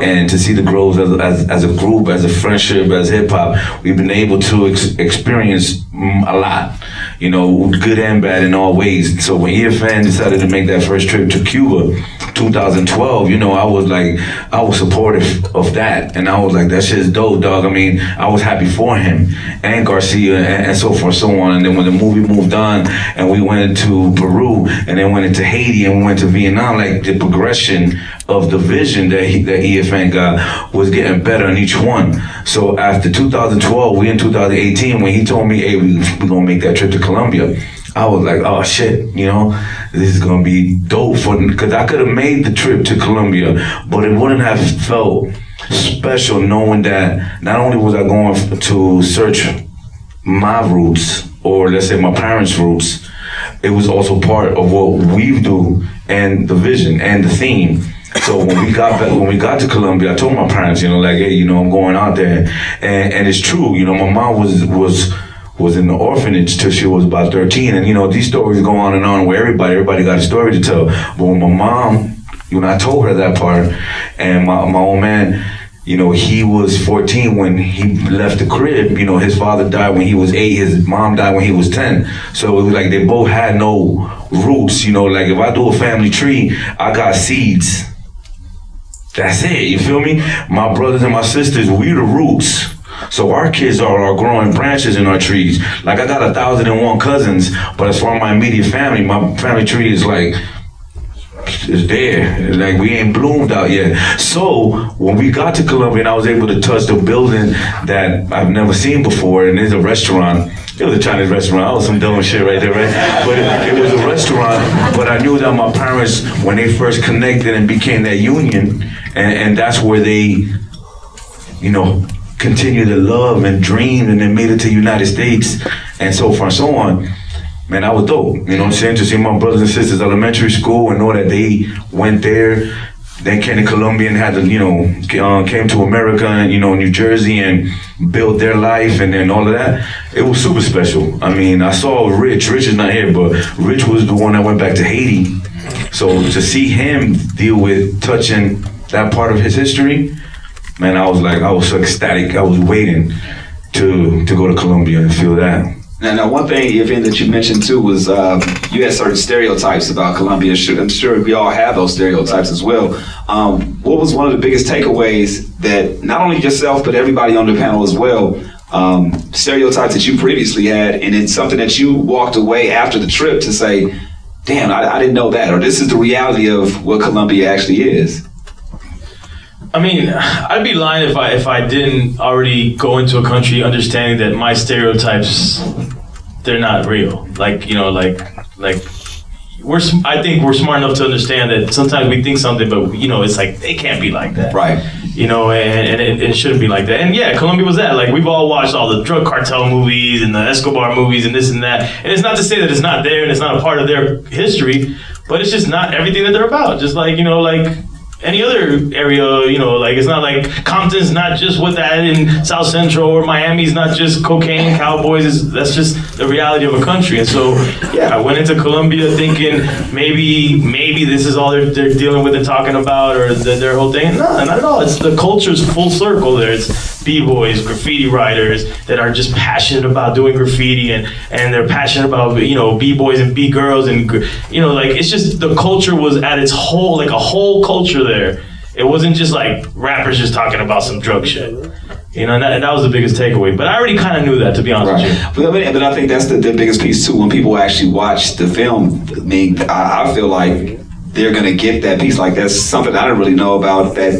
And to see the growth as, as, as a group, as a friendship, as hip hop, we've been able to ex- experience a lot, you know, good and bad in all ways. So when EFN decided to make that first trip to Cuba, 2012, you know, I was like, I was supportive of that. And I was like, that shit's dope, dog. I mean, I was happy for him and Garcia and, and so forth, so on. And then when the movie moved on and we went into Peru and then went into Haiti and we went to Vietnam, like the progression of the vision that he, that EFN got was getting better in each one. So after 2012, we in 2018, when he told me, hey, we, we gonna make that trip to Colombia. I was like, oh shit, you know, this is gonna be dope for because I could have made the trip to Colombia, but it wouldn't have felt special knowing that not only was I going to search my roots or let's say my parents' roots, it was also part of what we do and the vision and the theme. So when we got back, when we got to Colombia, I told my parents, you know, like, hey, you know, I'm going out there, and and it's true, you know, my mom was was was in the orphanage till she was about 13, and you know, these stories go on and on where everybody everybody got a story to tell. But when my mom, when I told her that part, and my my old man. You know, he was 14 when he left the crib. You know, his father died when he was eight. His mom died when he was 10. So it was like they both had no roots. You know, like if I do a family tree, I got seeds. That's it. You feel me? My brothers and my sisters, we the roots. So our kids are our growing branches in our trees. Like I got a thousand and one cousins, but as far as my immediate family, my family tree is like is there. Like we ain't bloomed out yet. So when we got to Colombia and I was able to touch the building that I've never seen before, and there's a restaurant. It was a Chinese restaurant. That was some dumb shit right there, right? But it, it was a restaurant. But I knew that my parents, when they first connected and became that union, and, and that's where they, you know, continue to love and dream, and then made it to the United States, and so far and so on man, I was dope. You know what I'm saying? To see my brothers and sisters elementary school and know that they went there, then came to Colombia and had to, you know, uh, came to America and, you know, New Jersey and built their life and then all of that. It was super special. I mean, I saw Rich. Rich is not here, but Rich was the one that went back to Haiti. So to see him deal with touching that part of his history, man, I was like, I was so ecstatic. I was waiting to to go to Colombia and feel that. Now, now, one thing, event that you mentioned too was um, you had certain stereotypes about Colombia. I'm sure we all have those stereotypes as well. Um, what was one of the biggest takeaways that not only yourself but everybody on the panel as well? Um, stereotypes that you previously had, and it's something that you walked away after the trip to say, "Damn, I, I didn't know that," or "This is the reality of what Colombia actually is." I mean, I'd be lying if I if I didn't already go into a country understanding that my stereotypes they're not real. Like you know, like like we're I think we're smart enough to understand that sometimes we think something, but you know, it's like it can't be like that, right? You know, and, and it, it shouldn't be like that. And yeah, Colombia was that. Like we've all watched all the drug cartel movies and the Escobar movies and this and that. And it's not to say that it's not there and it's not a part of their history, but it's just not everything that they're about. Just like you know, like any other area, you know, like it's not like Compton's not just what that in South Central or Miami's not just cocaine, cowboys. Is that's just the reality of a country. And so, yeah, I went into Colombia thinking maybe maybe this is all they're, they're dealing with and talking about or the, their whole thing. No, not at all. It's the culture's full circle there. It's b-boys, graffiti writers that are just passionate about doing graffiti and and they're passionate about you know b-boys and b-girls and you know like it's just the culture was at its whole like a whole culture there. It wasn't just like rappers just talking about some drug shit. You know, and that, that was the biggest takeaway. But I already kind of knew that, to be honest with you. But, I mean, but I think that's the, the biggest piece too. When people actually watch the film, I mean, I, I feel like they're gonna get that piece. Like that's something I didn't really know about. That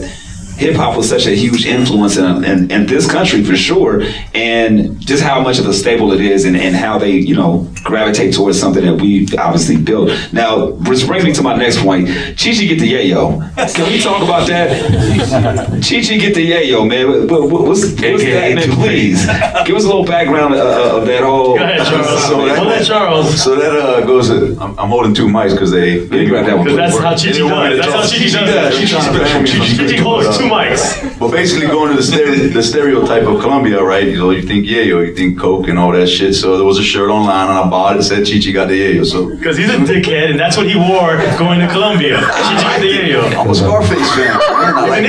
hip hop was such a huge influence in, in, in this country for sure, and just how much of a staple it is, and, and how they you know gravitate towards something that we obviously built. Now, which brings me to my next point. Chichi get the yayo. Can we talk about that? Chichi get the yayo, man. What, what, what's, what's that, man? Please give us a little background uh, of that whole. Go ahead, Charles. So that, Go ahead, Charles. So that uh, goes. I'm, I'm holding two mics because they. Yeah, you got that one. Because that's how Chichi does. That's how Chichi does it. Chichi special. Chichi holds two mics. But basically, going to the, stere- the stereotype of Colombia, right? You know, you think yayo, you think coke, and all that shit. So there was a shirt online, and I bought it. Said Chichi got the yayo. So Because he's a dickhead, and that's what he wore going to Colombia. Chichi de Yayo. I'm a Scarface fan.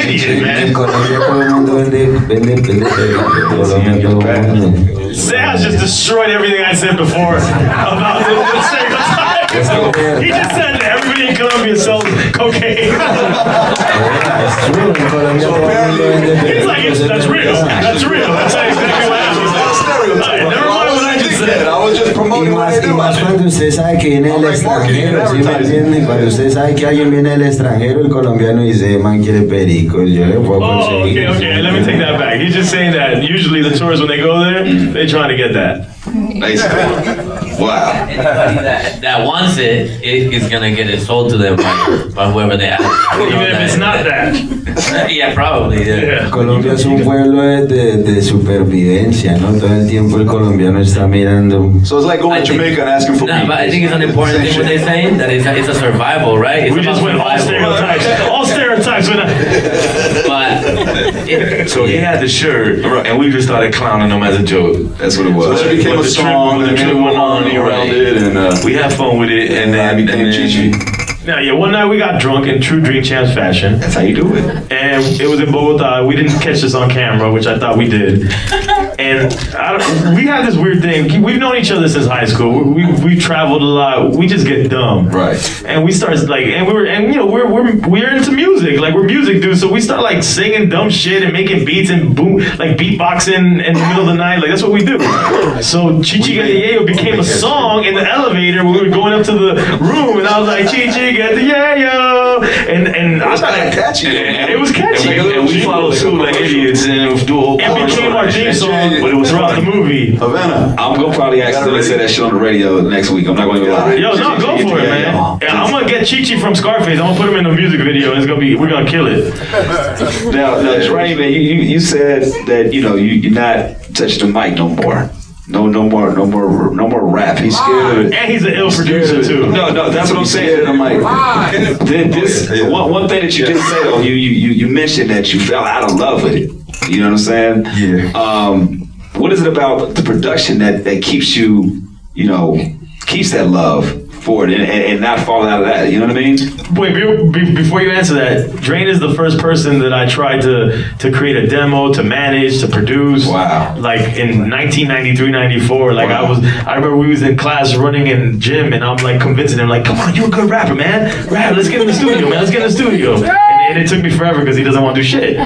He's an idiot, man. Colombia. Sam just destroyed everything I said before about the, the stereotype. He just said everybody in Colombia sells cocaine. He's like, it's, that's real. That's real. That's exactly what happened. Alright, never mind what I just said. I was just promoting Y más, y más cuando usted sabe que viene del extranjero, ¿sí me entiende? Cuando usted sabe que alguien viene del extranjero, el colombiano dice, man quiere perico, yo le puedo Oh, okay, conseguir. okay. Let me take that back. He's just saying that usually the tourists, when they go there, they're trying to get that. Wow. Anybody that, that wants it, it is gonna get it sold to them by, by whoever they ask. Even if it's not that. yeah, probably. Yeah. Colombia es un pueblo de, de, de supervivencia, ¿no? Todo el tiempo el colombiano está mirando. So it's like going to Jamaica and asking for No, weed. but I think it's an important thing what they're saying that it's a, it's a survival, right? It's We just about went all stereotypes. All stereotypes. Went So he had the shirt, and we just started clowning him as a joke. That's what it was. So it became but a the trip- song, but and the then trip went went on on around it, and uh, we had fun with it, and then I became and then- Chichi. Now, yeah, one night we got drunk in true Drink Champs fashion. That's how you do it. And it was in Bogota. We didn't catch this on camera, which I thought we did. And I don't, we have this weird thing. We've known each other since high school. We, we, we traveled a lot. We just get dumb. Right. And we start like, and we were, and you know, we're, we're, we're into music. Like, we're music dudes. So we start like singing dumb shit and making beats and boom, like beatboxing in the middle of the night. Like, that's what we do. So Chichi Get the Yayo became a song in the elevator when we were going up to the room. And I was like, Chichi Get the Yayo. And, and I It's not thought that catchy. though, man. it was catchy. And we, and we followed suit like idiots and do a whole It became our theme song, but it was throughout the movie. Havana. I'm gonna probably accidentally say that shit on the radio next week. I'm not gonna lie. Yo, no, go for it, man. Yeah, I'm gonna get Chi Chi from Scarface. I'm gonna put him in the music video. It's gonna be, we're gonna kill it. Now, now, Dre, man, you, you, you said that you know you, you're not touching the mic no more. No, no more, no more, no more rap. He's scared. And he's an ill producer too. No, no, that's what I'm saying. I'm like, th- this one, one thing that you didn't say though. You, you, you you mentioned that you fell out of love with it. You know what I'm saying? Yeah. Um, what is it about the production that that keeps you, you know, keeps that love for it and, and, and not falling out of that? You know what I mean? Wait, be, be, before you answer that, Drain is the first person that I tried to to create a demo, to manage, to produce. Wow. Like in 1993, 94. Like I was, I remember we was in class running in gym, and I'm like convincing him, like, come on, you're a good rapper, man. Rap, let's get in the studio, man. Let's get in the studio. And, and it took me forever because he doesn't want to do shit. You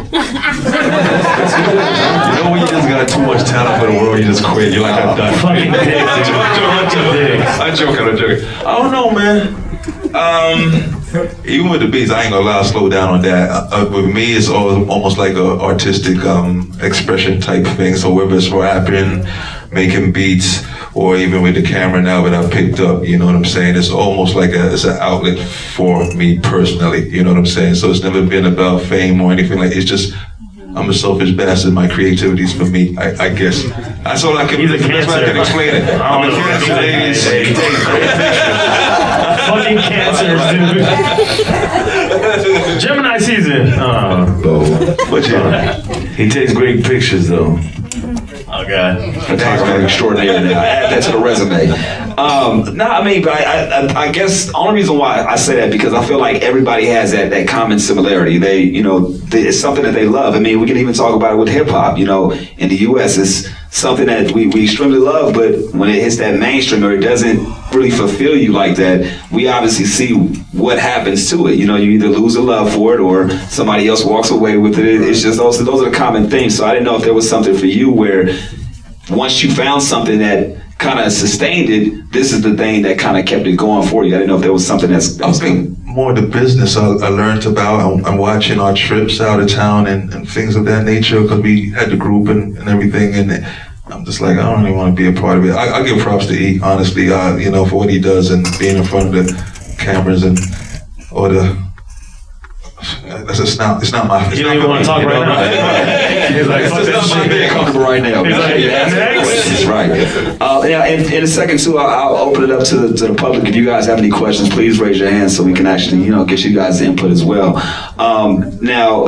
know when you just got too much talent for the world, you just quit. You're like, I'm done. Fucking dick, dude. Fucking dick. I'm joking, I'm joking. I don't know, man. Um, even with the beats, I ain't gonna lie, I'll slow down on that. Uh, uh, with me, it's all, almost like a artistic um, expression type thing. So whether it's rapping, making beats, or even with the camera now that I picked up, you know what I'm saying? It's almost like a, it's an outlet for me personally. You know what I'm saying? So it's never been about fame or anything like. It's just I'm a selfish bastard. My creativity is for me, I, I guess. That's all I can. He's a that's I can explain it. I I'm a cancer, ladies. Hey, He takes great Fucking cancer, dude. Gemini season. Oh. But yeah, he takes great pictures though. Oh god. Photographer extraordinaire. Now add that to the resume. Um, no, I mean, but I, I, I guess the only reason why I say that because I feel like everybody has that that common similarity. They, you know, they, it's something that they love. I mean, we can even talk about it with hip hop. You know, in the U.S., it's something that we, we extremely love, but when it hits that mainstream or it doesn't really fulfill you like that, we obviously see what happens to it. You know, you either lose a love for it or somebody else walks away with it. It's just those those are the common themes. So I didn't know if there was something for you where once you found something that kind of sustained it, this is the thing that kind of kept it going for you. I didn't know if there was something that's that was. More the business I, I learned about and, and watching our trips out of town and, and things of that nature because we had the group and, and everything and I'm just like I don't really want to be a part of it. I, I give props to E honestly, uh, you know, for what he does and being in front of the cameras and all the. That's it's not. It's not my. It's You don't even wanna talk you right now. yeah, He's like, It's fuck just that not my shit. being comfortable right now. He's like, You ask me next. questions, right? Uh, yeah, in, in a second too, I'll, I'll open it up to the, to the public. If you guys have any questions, please raise your hand so we can actually, you know, get you guys input as well. Um, now,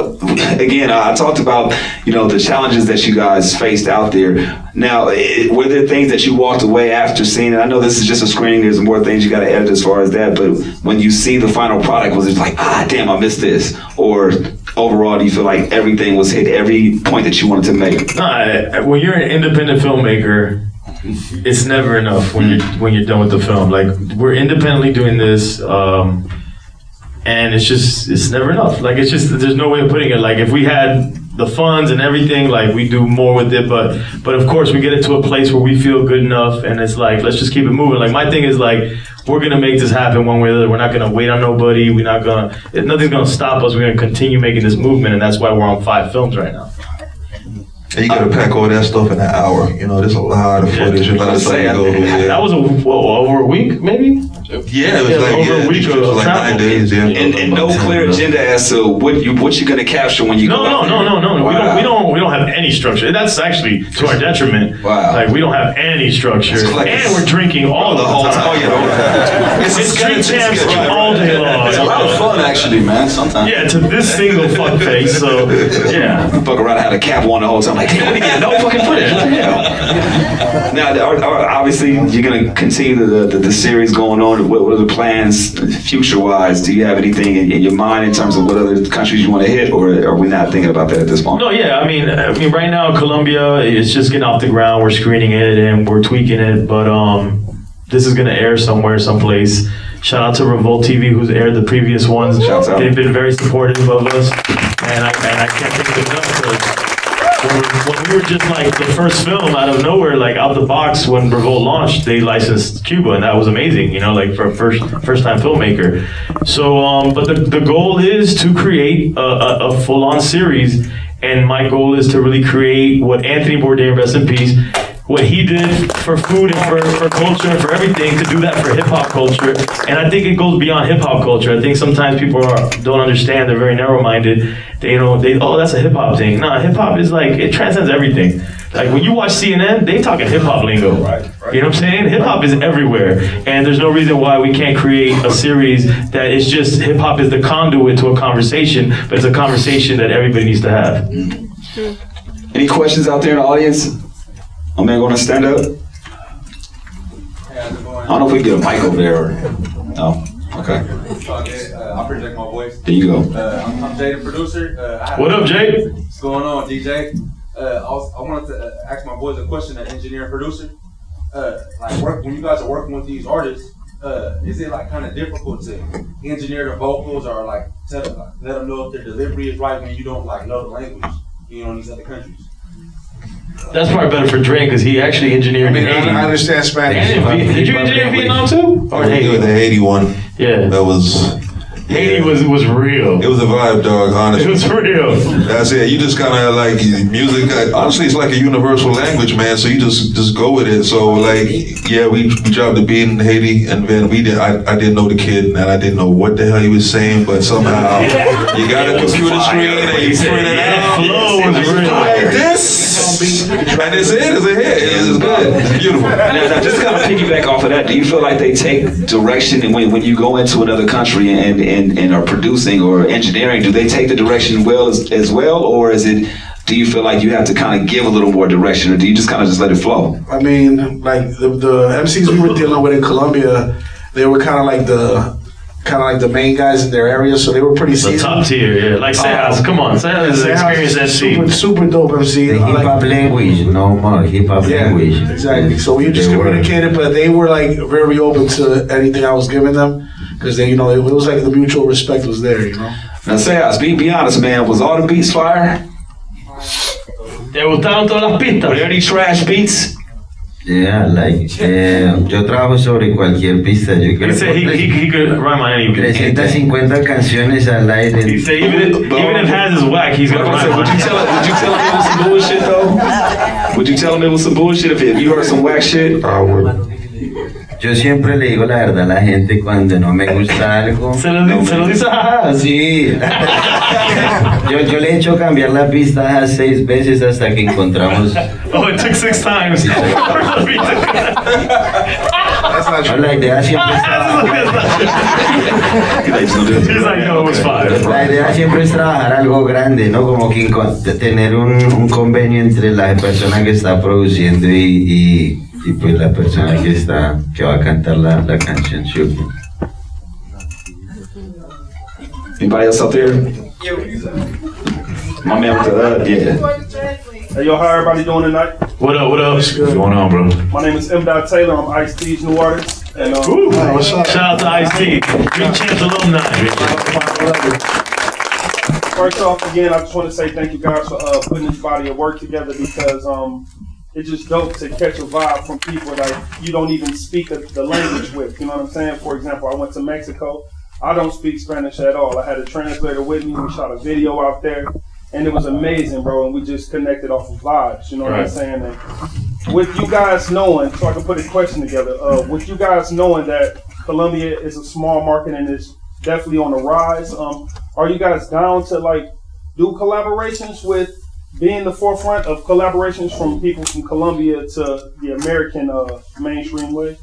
again, I talked about, you know, the challenges that you guys faced out there. Now, eh, were there things that you walked away after seeing it? I know this is just a screening. There's more things you got to edit as far as that. But when you see the final product, was it like, ah, damn, I missed this? Or overall, do you feel like everything was hit, every point that you wanted to make? Nah, when you're an independent filmmaker, it's never enough when you're when you're done with the film. Like we're independently doing this, um, and it's just it's never enough. Like it's just there's no way of putting it. Like if we had the funds and everything, like we do more with it. But but of course we get it to a place where we feel good enough, and it's like let's just keep it moving. Like my thing is like we're gonna make this happen one way or the other. We're not gonna wait on nobody. We're not gonna nothing's gonna stop us. We're gonna continue making this movement, and that's why we're on five films right now. And you gotta pack all that stuff in an hour. You know, there's a lot of footage, a lot of stuff to go through. Yeah. That was a whoa, over a week, maybe. Yeah, it was like over yeah, a week it was of like travel. nine days. Yeah, And, and no clear agenda as to what you what you're gonna capture when you No, go no, out no, no, no, no. We don't, we don't, we don't have any structure. That's actually to our detriment. Wow. Like we don't have any structure, It's like- and we're drinking all the, whole time. time. Oh, yeah, it's, It's a street schedule, champs it's a schedule. all day long. It's a lot of fun, actually, man. Sometimes. Yeah, to this single fuck face. So yeah. Fuck around, I had a cap on the whole time. Like, damn, we get no fucking footage. What? Now, are- are- obviously, you're gonna continue the, the, the series going on. What, what are the plans future wise? Do you have anything in, in your mind in terms of what other countries you want to hit, or are we not thinking about that at this point? No, yeah. I mean, I mean, right now Colombia is just getting off the ground. We're screening it and we're tweaking it, but um, this is gonna air somewhere, someplace. Shout out to Revolt TV, who's aired the previous ones. They've been very supportive of us, and I and I can't thank them enough. When we, were just like the first film out of nowhere, like out of the box, when Revolt launched, they licensed Cuba, and that was amazing. You know, like for a first first time filmmaker. So, um, but the, the goal is to create a, a, a full on series, and my goal is to really create what Anthony Bourdain, rest in peace, what he did for food and for, for culture and for everything, to do that for hip hop culture. And I think it goes beyond hip hop culture. I think sometimes people are, don't understand. They're very narrow minded. They you know they oh that's a hip hop thing. Nah, hip hop is like it transcends everything. Like when you watch CNN, they talking hip hop lingo. You know what I'm saying? Hip hop is everywhere, and there's no reason why we can't create a series that is just hip hop is the conduit to a conversation, but it's a conversation that everybody needs to have. Mm-hmm. Any questions out there in the audience? My man, gonna stand up. I don't know if we can get a mic over there. Or, no. Okay. Uh, I project my voice. There you go. Uh, I'm, I'm Jay, the producer. Uh, What up, Jay? What's going on, DJ? Uh, I, was, I wanted to uh, ask my boys a question, an engineer and producer. Uh, like, work when you guys are working with these artists, uh, is it like kind of difficult to engineer the vocals or like tell them, like, let them know if their delivery is right when you don't like know the language, you know, in these other countries? That's probably better for Dre because he actually engineered. I mean, Haiti. I, I understand Spanish. And in Viet- did you engineer Vietnam too? Or Haiti? the Haiti one. Yeah. That was. Haiti was was real. It was a vibe, dog. Honestly, It was real. That's it. You just kind of like music. uh, Honestly, it's like a universal language, man. So you just just go with it. So like, yeah, we, we dropped the beat in Haiti, and then we did. I, I didn't know the kid, and I didn't know what the hell he was saying, but somehow you got a computer screen and you print it out. flow was real. like this, and it's it. It's a hit. It's good. It's beautiful. Now, now, just kind of piggyback off of that, do you feel like they take direction when, when you go into another country and, and, and are producing or engineering, do they take the direction well as, as well? Or is it, do you feel like you have to kind of give a little more direction or do you just kind of just let it flow? I mean, like the, the MCs we were dealing with in Colombia, they were kind of like the kind of like the main guys in their area, so they were pretty The top tier, yeah. Like Sejas, um, come on, Sejas is an experienced MC. Super, super dope MC. The I hip like- hop language, no more hip hop Yeah, language. exactly. So we just They were- communicated, but they were like very open to anything I was giving them because they, you know, it, was like the mutual respect was there, you know. Now, Sejas, be, be honest, man, was all the beats fire? ¿Te gustaron todas las pistas? Were there any trash beats? Yeah, like, eh, yo trabajo sobre cualquier pista. Yo He creo said he, he, he could rhyme on any beat. 350 canciones al aire. He said even if, even if Has is whack, he's gonna Would rhyme on you tell him, would you tell him it was some bullshit though? Would you tell him it was some bullshit if, if you heard some whack shit? I would. Yo siempre le digo la verdad a la gente cuando no me gusta algo. Se lo, no se me- lo dice jaja. Sí. yo, yo le he hecho cambiar la pista a seis veces hasta que encontramos. Oh, it took six times. No, la idea siempre was five. La idea siempre es trabajar algo grande, ¿no? Como que tener un, un convenio entre la persona que está produciendo y, y, y, pues la persona que está que va a cantar la, la canción. ¿sí? Anybody else out there? My man with the, uh, yeah. Hey, yo, how everybody doing tonight? What up, what up? What's going on, bro? My name is M. Dot Taylor. I'm Ice T's new artist. And, um, Ooh, Shout out to Ice-T. Drink Champs alumni. First off, again, I just want to say thank you guys for uh, putting this body of work together because um, it's just dope to catch a vibe from people that you don't even speak the the language with. You know what I'm saying? For example, I went to Mexico. I don't speak Spanish at all. I had a translator with me. We shot a video out there, and it was amazing, bro. And we just connected off of vibes. You know what I'm saying? And with you guys knowing, so I can put a question together. Uh, with you guys knowing that Colombia is a small market and is definitely on the rise, um, are you guys down to like do collaborations with being the forefront of collaborations from people from Colombia to the American uh, mainstream way?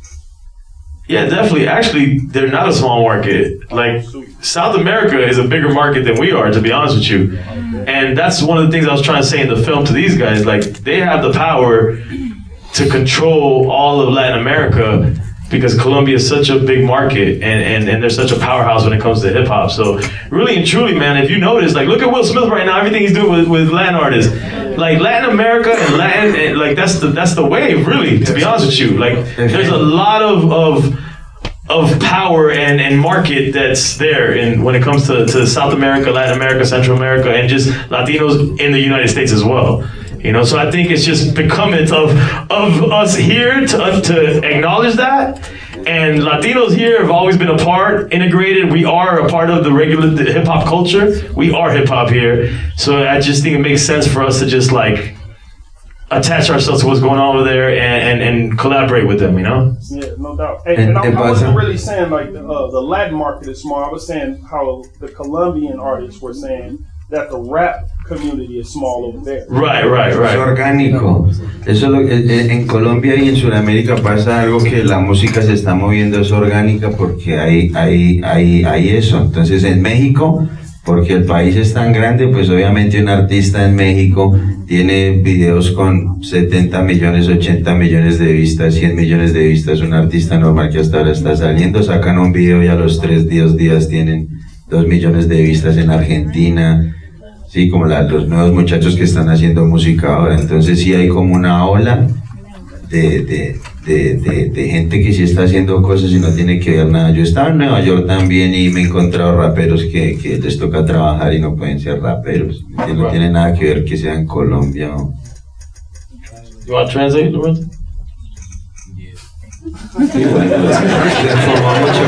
Yeah, definitely. Actually, they're not a small market. Like South America is a bigger market than we are, to be honest with you. And that's one of the things I was trying to say in the film to these guys. Like they have the power to control all of Latin America because Colombia is such a big market and, and, and they're such a powerhouse when it comes to hip hop. So really and truly, man, if you notice, like look at Will Smith right now, everything he's doing with, with Latin artists. Like Latin America and Latin and like that's the that's the wave, really, to be honest with you. Like there's a lot of of of power and, and market that's there in when it comes to, to South America, Latin America, Central America, and just Latinos in the United States as well. You know, so I think it's just becoming of of us here to to acknowledge that. And Latinos here have always been a part, integrated. We are a part of the regular hip hop culture. We are hip hop here. So I just think it makes sense for us to just like attach ourselves to what's going on over there and, and, and collaborate with them, you know? Yeah, no doubt. And, And- and I, and I wasn't pasa- really saying like the, uh, the Latin market is small. I was saying how the Colombian artists were saying that the rap community is small over there. Right, right, Es right. orgánico. Eso es lo que- en en Colombia y en Sudamérica pasa algo que la música se está moviendo, es orgánica porque hay, hay, hay, hay eso. Entonces en México, porque el país es tan grande, pues obviamente un artista en México tiene videos con 70 millones, 80 millones de vistas, 100 millones de vistas. Un artista normal que hasta ahora está saliendo, sacan un video y a los tres días, días tienen 2 millones de vistas en Argentina. Sí, como la- los nuevos muchachos que están haciendo música ahora. Entonces sí hay como una ola de, de, de, de, de gente que sí está haciendo cosas y no tiene que ver nada. Yo estaba en Nueva York también y me he encontrado raperos que, que les toca trabajar y no pueden ser raperos. Que no tiene nada que ver que sea en Colombia. o- You want to translate, Lorenzo? Sí, bueno, se formó mucho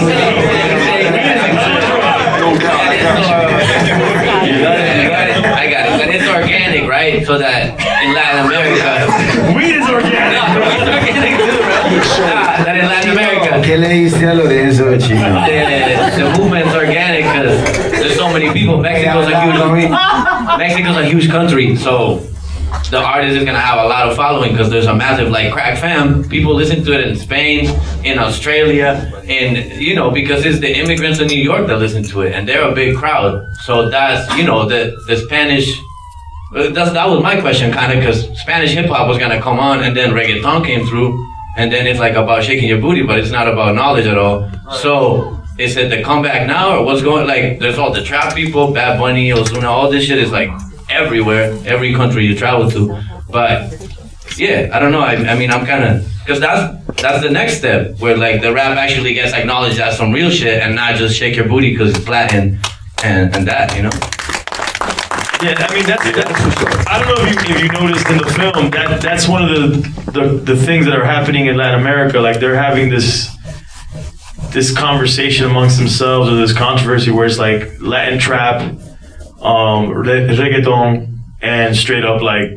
You I got it. But it's organic, right? So that in Latin America. Weed is organic. No, it's organic too, bro. Ah, that in Latin America. ¿Qué le diste a Lorenzo, chino? The, the movement's organic because there's so many people. Mexico's a huge Mexico's a huge country, so the artist is gonna have a lot of following because there's a massive like crack fam. People listen to it in Spain, in Australia, and you know because it's the immigrants in New York that listen to it, and they're a big crowd. So that's you know the the Spanish. uh, That's, that was my question, kind of, because Spanish hip hop was gonna come on, and then reggaeton came through, and then it's like about shaking your booty, but it's not about knowledge at all. So is it the comeback now, or what's going? Like, there's all the trap people, Bad Bunny, Ozuna, all this shit is like everywhere, every country you travel to. But yeah, I don't know. I, I mean, I'm kind of because that's that's the next step where like the rap actually gets acknowledged as some real shit, and not just shake your booty because it's Latin and and that, you know. Yeah, I mean that's, that's I don't know if you, if you noticed in the film that that's one of the, the the things that are happening in Latin America. Like they're having this this conversation amongst themselves or this controversy where it's like Latin trap, um, reggaeton, and straight up like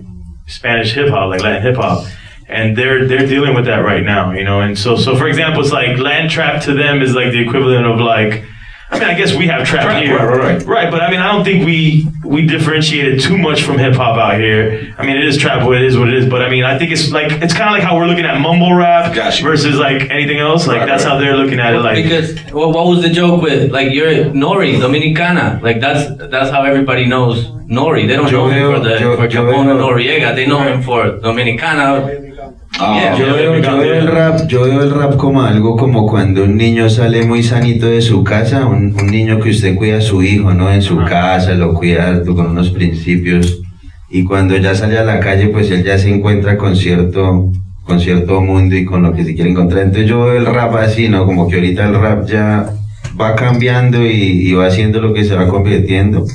Spanish hip hop, like Latin hip hop. And they're they're dealing with that right now, you know. And so so for example, it's like Latin trap to them is like the equivalent of like I mean, I guess we have trap Trap, here, right, right, right. But I mean, I don't think we we differentiated too much from hip hop out here. I mean, it is trap, what it is, what it is. But I mean, I think it's like it's kind of like how we're looking at mumble rap versus like anything else. Like that's how they're looking at it. Like because well, what was the joke with like you're Nori Dominicana? Like that's that's how everybody knows Nori. They don't Yo know him veo- for the yo- for yo Capone Noreaga. They know him for Dominicana. Yo, veo, yo veo el rap, yo veo el rap como algo como cuando un niño sale muy sanito de su casa, un, un niño que usted cuida a su hijo, ¿no? En su casa, lo cuida con unos principios. Y cuando ya sale a la calle, pues él ya se encuentra con cierto, con cierto mundo y con lo que se quiere encontrar. Entonces yo veo el rap así, ¿no? Como que ahorita el rap ya va cambiando y, y va haciendo lo que se va convirtiendo.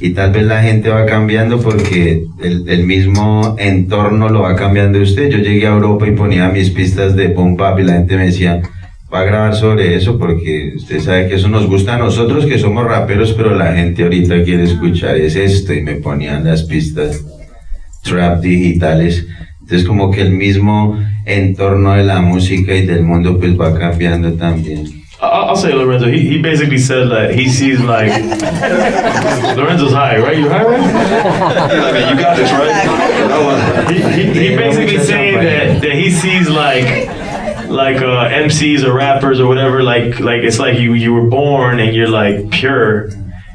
Y tal vez la gente va cambiando porque el, el mismo entorno lo va cambiando usted. Yo llegué a Europa y ponía mis pistas de boom bap y la gente me decía, va a grabar sobre eso porque usted sabe que eso nos gusta a nosotros que somos raperos, pero la gente ahorita quiere escuchar es esto y me ponían las pistas trap digitales. Entonces como que el mismo entorno de la música y del mundo pues va cambiando también. I'll, I'll say Lorenzo. He, he basically said that he sees like Lorenzo's high, right? You high, right? you got this, right? He, he, he basically saying that, that he sees like like uh, MCs or rappers or whatever. Like like it's like you you were born and you're like pure,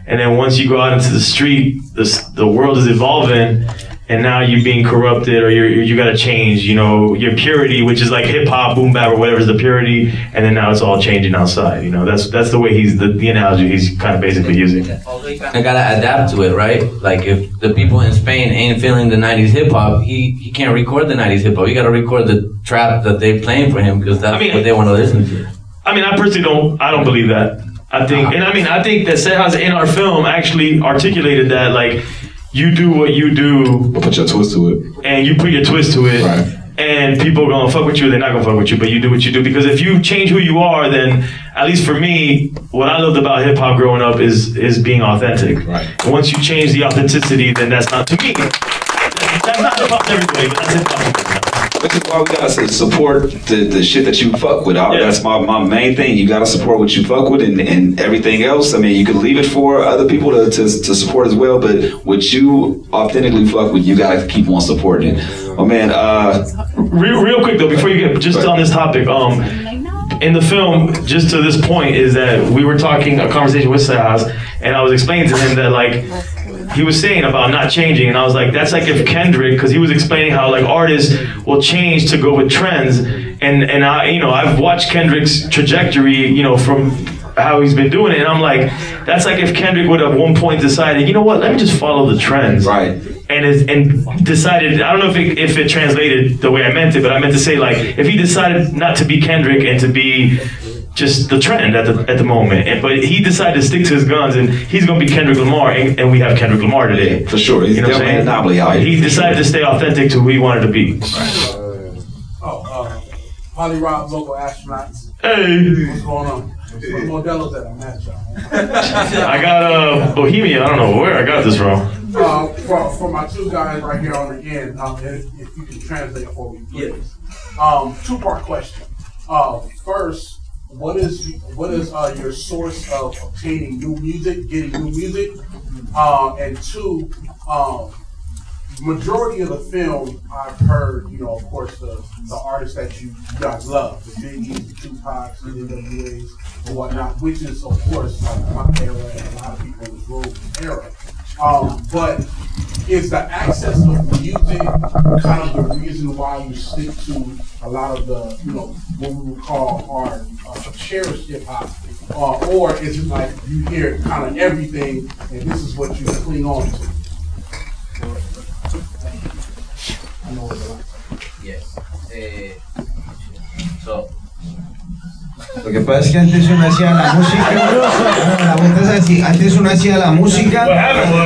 and then once you go out into the street, the the world is evolving. And now you're being corrupted, or you're, you got to change. You know your purity, which is like hip hop, boom bap, or whatever is the purity. And then now it's all changing outside. You know that's that's the way he's the, the analogy he's kind of basically using. I gotta adapt to it, right? Like if the people in Spain ain't feeling the '90s hip hop, he he can't record the '90s hip hop. You gotta record the trap that they're playing for him because that's what they want to listen to. I mean, I personally don't. I don't believe that. I think, and I mean, I think that Sejas in our film actually articulated that, like, you do what you do, put your twist to it, and you put your twist to it, and people are gonna fuck with you. They're not gonna fuck with you, but you do what you do because if you change who you are, then at least for me, what I loved about hip hop growing up is is being authentic. Right. And once you change the authenticity, then that's not to me. That's not hip hop everybody, but that's hip hop. Which is why we gotta support the, the shit that you fuck with. I- That's my, my main thing. You gotta support what you fuck with and, and everything else. I mean, you can leave it for other people to, to, to support as well, but what you authentically fuck with, you gotta keep on supporting it. Oh man, uh, Real, real quick though, before you get just on this topic, um, in the film, just to this point, is that we were talking a conversation with Sejas, and I was explaining to him that like he was saying about not changing, and I was like, that's like if Kendrick, because he was explaining how like artists will change to go with trends, and and I, you know, I've watched Kendrick's trajectory, you know, from how he's been doing it, and I'm like, that's like if Kendrick would at one point decided, you know what, let me just follow the trends, right, and is, and decided, I don't know if it, if it translated the way I meant it, but I meant to say like, if he decided not to be Kendrick and to be just the trend at the at the moment. And, but he decided to stick to his guns, and he's gonna be Kendrick Lamar, and, and we have Kendrick Lamar today. for sure. He's You know what I'm definitely saying? an anomaly out here. He decided to stay authentic to who he wanted to be. Oh, uh, Holly Rob, local astronauts. Hey. What's going on? Where the Modelo's at? I'm at y'all. I got uh, Bohemia. I don't know where I got this from. Uh, for, for my two guys right here on the end, um, if, if you can translate for me, please. Um, two part question. Uh, first, what is what is uh, your source of obtaining new music, getting new music? Uh, and two, um, majority of the film I've heard, you know, of course, the, the artists that you guys love, the Biggies, the Tupacs, the NWAs, and whatnot, which is, of course, like my era and a lot of people in this room era. Um, but is the access of music kind of the reason why you stick to a lot of the, you know, what we would call our uh, cherished hip hop? Uh, or is it like you hear kind of everything and this is what you cling on to? Yes. Eh, so. Lo que pasa es que antes uno hacía la música. La vuelta es así. Antes uno hacía la música.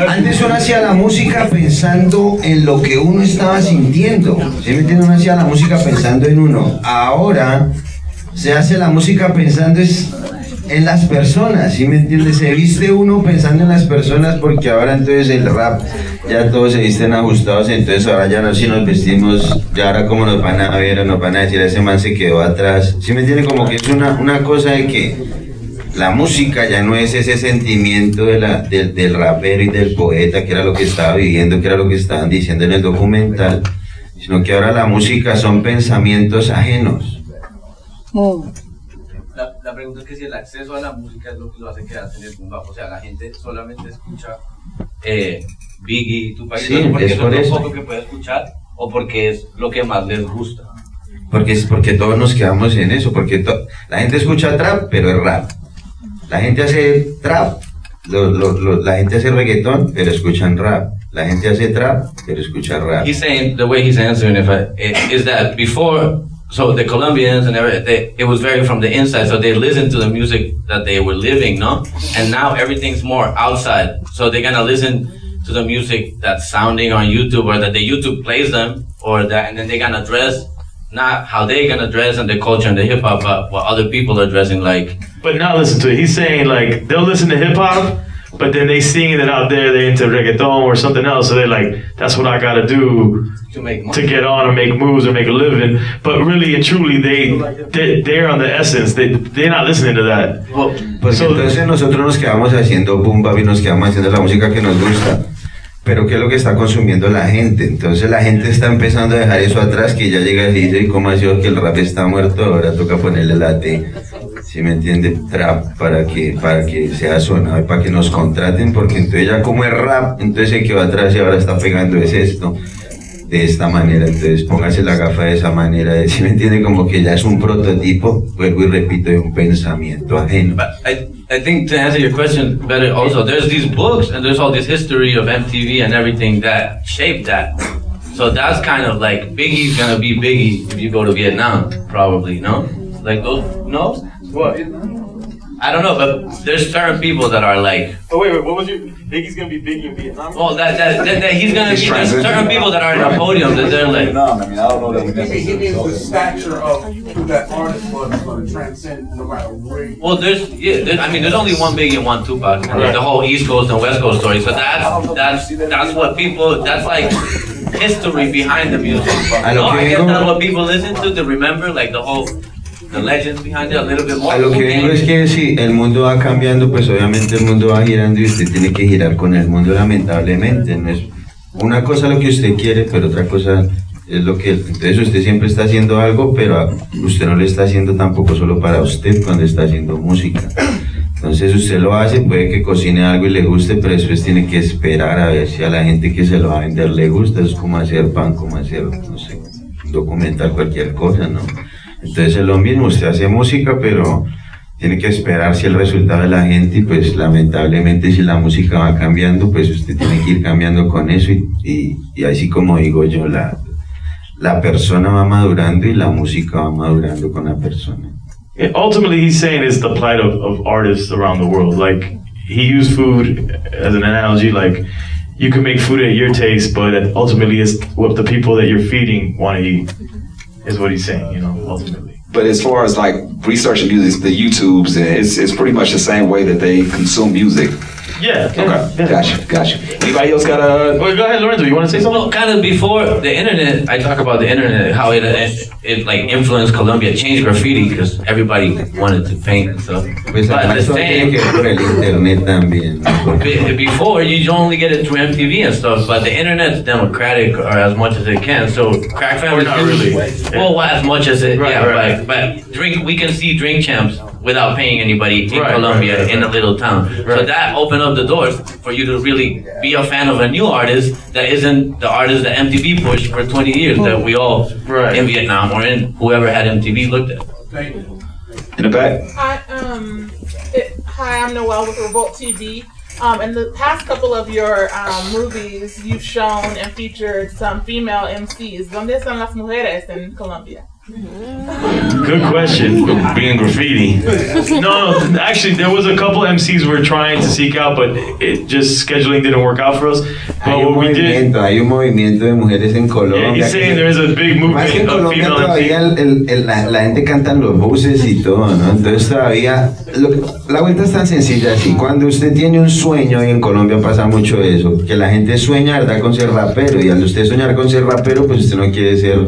Antes uno hacía la música pensando en lo que uno estaba sintiendo. ¿Sí me? Uno hacía la música pensando en uno. Ahora se hace la música pensando es en las personas, ¿sí me entiendes? Se viste uno pensando en las personas porque ahora entonces el rap, ya todos se visten ajustados, entonces ahora ya no si nos vestimos, ya ahora como nos van a ver o nos van a decir, ese man se quedó atrás, ¿sí me entiendes? Como que es una, una cosa de que la música ya no es ese sentimiento de la, del, del rapero y del poeta, que era lo que estaba viviendo, que era lo que estaban diciendo en el documental, sino que ahora la música son pensamientos ajenos. La, la pregunta es que si el acceso a la música es lo que lo hace quedarse en el boom bap. O sea, la gente solamente escucha eh, Biggie, Tupac, Sí, porque es por es eso. lo que puede escuchar o porque es lo que más les gusta. Porque, es porque todos nos quedamos en eso, porque la gente escucha trap, pero es rap. La gente hace trap, lo- lo- lo- la gente hace reggaetón, pero escuchan rap. La gente hace trap, pero escucha rap. He's saying the way he's answering if I, i- is that before, so the Colombians and everything, they, it was very from the inside. So they listened to the music that they were living, no? And now everything's more outside. So they're gonna listen to the music that's sounding on YouTube or that the YouTube plays them or that, and then they're gonna dress not how they're gonna dress and the culture and the hip hop, but what other people are dressing like. But now listen to it. He's saying like they'll listen to hip hop, but then they seeing that out there they're into reggaeton or something else. So they're like, that's what I gotta do to make to get on or make moves or make a living. But really and truly, they they they're on the essence. They they're not listening to that. Porque entonces nosotros nos quedamos haciendo boom bap y nos quedamos haciendo la música que nos gusta. Pero ¿qué es lo que está consumiendo la gente? Entonces la gente está empezando a dejar eso atrás, que ya llega y dice, ¿cómo ha sido que el rap está muerto? Ahora toca ponerle la T, ¿sí me entiende? Trap, para que, para que sea sonado y para que nos contraten, porque entonces ya como es rap, entonces el que va atrás y ahora está pegando es esto, de esta manera, entonces póngase la gafa de esa manera, ¿sí me entiende? Como que ya es un prototipo, vuelvo y repito, de un pensamiento ajeno. I, think to answer your question better also, there's these books and there's all this history of MTV and everything that shaped that. So that's kind of like Biggie's gonna be Biggie if you go to Vietnam, probably, no? Like those, no? What? I don't know, but there's certain people that are like, Oh wait, wait, what was your Biggie's gonna be big in Vietnam? well, that, that, that, that he's gonna be, there's certain people that are in a podium that they're like, Vietnam, I mean, I don't know that we It means the stature of who that artist was is going to transcend no matter where you Well, there's yeah, there, I mean, there's only one Biggie and one Tupac, and there's the whole East Coast and West Coast story. So that's that's that's what people. That's like history behind the music. A lo No, que I guess vengo- that's what people listen to to remember, like the whole the legends behind it a little bit more. A lo que vengo es que si el mundo va cambiando, pues obviamente el mundo va girando y usted tiene que girar con el mundo lamentablemente. No es una cosa lo que usted quiere, pero otra cosa es lo que... Entonces usted siempre está haciendo algo, pero usted no lo está haciendo tampoco solo para usted cuando está haciendo música. Entonces usted lo hace, puede que cocine algo y le guste, pero después tiene que esperar a ver si a la gente que se lo va a vender le gusta. Es como hacer pan, como hacer, no sé, documentar cualquier cosa, ¿no? Entonces es lo mismo, usted hace música, pero tiene que esperar si el resultado de la gente y pues lamentablemente si la música va cambiando, pues usted tiene que ir cambiando con eso y, y, así como digo yo, la, la persona va madurando y la música va madurando con la persona. Ultimately, he's saying it's the plight of, of artists around the world. Like he used food as an analogy. Like you can make food at your taste, but ultimately, it's what the people that you're feeding want to eat. Is what he's saying. You know, ultimately. But as far as like researching music, the YouTubes, it's, it's pretty much the same way that they consume music. Yeah. Okay. Gotcha. Gotcha. Anybody else got a? Well, go ahead, Lorenzo. You want to say something? Well, kind of before the internet, I talk about the internet, how it it, it like influenced Colombia, changed graffiti because everybody wanted to paint and stuff. Pues but the además same. que ver con el internet también. Be- Before you only get it through MTV and stuff, but the internet's democratic or as much as it can. So crack family, not really. Well, as much as it, Right, yeah. right, But, but drink, we can see drink champs without paying anybody in Right, Colombia right, right, in a little town. So that opened up the doors for you to really be a fan of a new artist that isn't the artist that MTV pushed for 20 years that we all in Vietnam or in whoever had MTV looked at. Thank you. In the back. Hi, um, it, hi, I'm Noelle with Revolt TV. Um, in the past couple of your um, movies, you've shown and featured some female MCs. ¿Dónde están las mujeres in Colombia? Good question. Being graffiti. No, no. Actually, there was a couple MCs we were trying to seek out, but it just scheduling didn't work out for us. Hay But un movimiento, hay un movimiento de mujeres en Colombia. Más que en Colombia todavía MCs. el- el- el- la, la gente canta en los buses y todo, ¿no? Entonces todavía lo la vuelta es tan sencilla así. Cuando usted tiene un sueño, y en Colombia pasa mucho eso, que la gente sueña, ¿verdad? Con ser rapero. Y al usted soñar con ser rapero, pues usted no quiere ser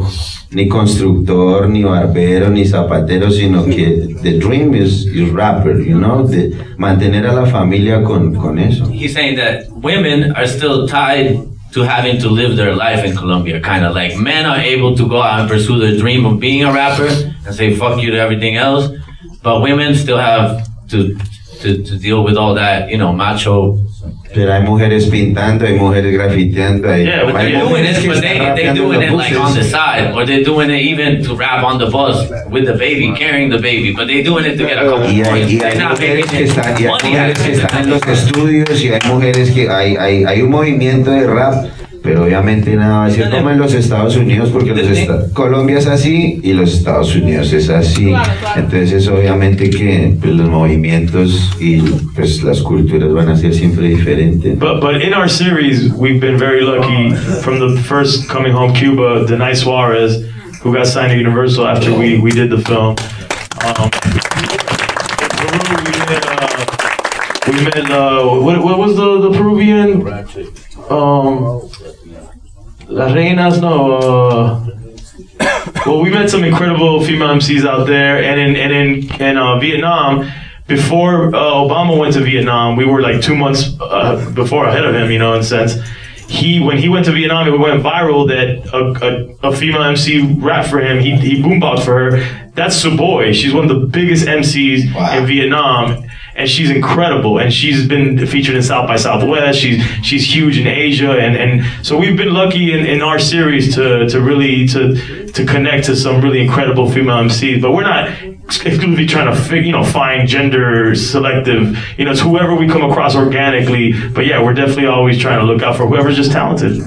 ni constructor, ni barbero, ni zapatero, sino que the dream is, is rapper, you know? De mantener a la familia con, con eso. He's saying that women are still tied to having to live their life in Colombia, kind of like men are able to go out and pursue their dream of being a rapper and say fuck you to everything else, but women still have to to, to deal with all that, you know, macho. Pero hay mujeres pintando, hay mujeres grafiteando, hay, Yeah, but hay they're doing que but they están they rapeando doing it like on the side, or they're doing it even to rap on the bus with the baby, carrying the baby, but they're doing it to get a couple Y hay, points. y They're hay not mujeres que están, y hay money mujeres out que of it. están en los estudios y hay mujeres que hay, hay, hay un movimiento de rap, pero obviamente nada va a ser como en los Estados Unidos porque los esta- Colombia es así y los Estados Unidos es así. Entonces obviamente que pues, los movimientos y pues las culturas van a ser siempre diferentes. But but in our series, we've been very lucky from the first coming home Cuba, Denai Suarez, who got signed to Universal after we, we did the film. Um, we met, uh, what, what was the, the Peruvian? Um, Las Reinas, no. Uh, well, we met some incredible female MCs out there, and in and in in uh, Vietnam. Before uh, Obama went to Vietnam, we were like two months uh, before ahead of him, you know, in a sense. He when he went to Vietnam, it went viral that a, a, a female MC rapped for him. He he boomboxed for her. That's Suboi. She's one of the biggest MCs in Vietnam and she's incredible. And she's been featured in south by southwest. She's she's huge in asia. And and so we've been lucky in, in our series to to really to to connect to some really incredible female mcs but we're not exclusively trying to fig, you know find gender selective you know it's whoever we come across organically. But yeah we're definitely always trying to look out for whoever's just talented.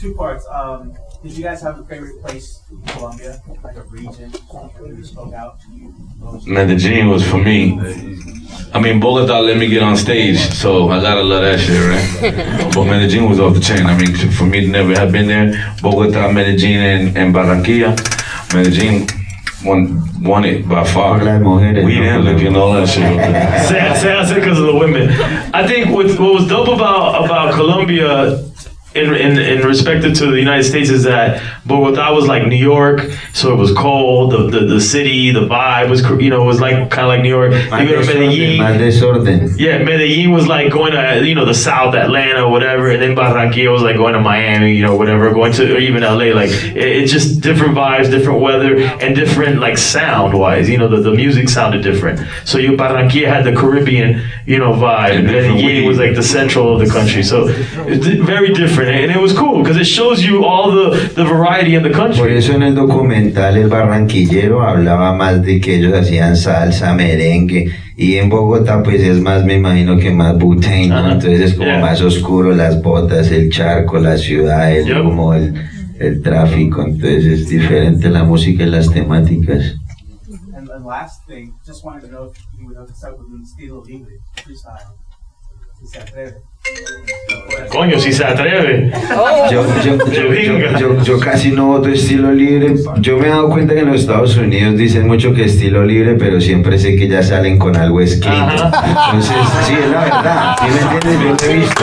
Two parts. Um, did you guys have a favorite place in Colombia, like a region that really spoke out to you? most? Medellin was for me. I mean, Bogota let me get on stage, so I gotta love that shit, right? but Medellin was off the chain. I mean, for me to never have been there, Bogota, Medellin, and, and Barranquilla, Medellin won won it by far. We didn't look and all that shit. say, say I said because of the women. I think what, what was dope about about Colombia. In, in, in respect to the United States is that Bogota was like New York, so it was cold. The, the, the city, the vibe was you know it was like kind of like New York. Más You go to Medellin, desorden. yeah, Medellin was like going to you know the South, Atlanta, whatever, and then Barranquilla was like going to Miami, you know, whatever, going to or even LA. Like it, it's just different vibes, different weather, and different like sound wise. You know, the, the music sounded different. So you Barranquilla had the Caribbean, you know, vibe, and Medellin was like the central of the country. So it's very different, and it was cool because it shows you all the the variety in the country. Por eso en el documental El Barranquillero hablaba más de que ellos hacían salsa, merengue, y en Bogotá pues es más, me imagino que más butane, ¿no? Entonces es como más oscuro, las botas, el charco, la ciudad, el humo, el, el tráfico, entonces es diferente la música y las temáticas. And the last thing, just wanted to know if you would hook us up with un estilo libre, freestyle. Si se atreve. Coño, si se atreve. Yo, yo, yo, yo, yo- yo casi no voto estilo libre. Yo me he dado cuenta que en los Estados Unidos dicen mucho que estilo libre, pero siempre sé que ya salen con algo escrito. Entonces, sí, es la verdad. ¿Sí me entiendes? Yo lo he visto.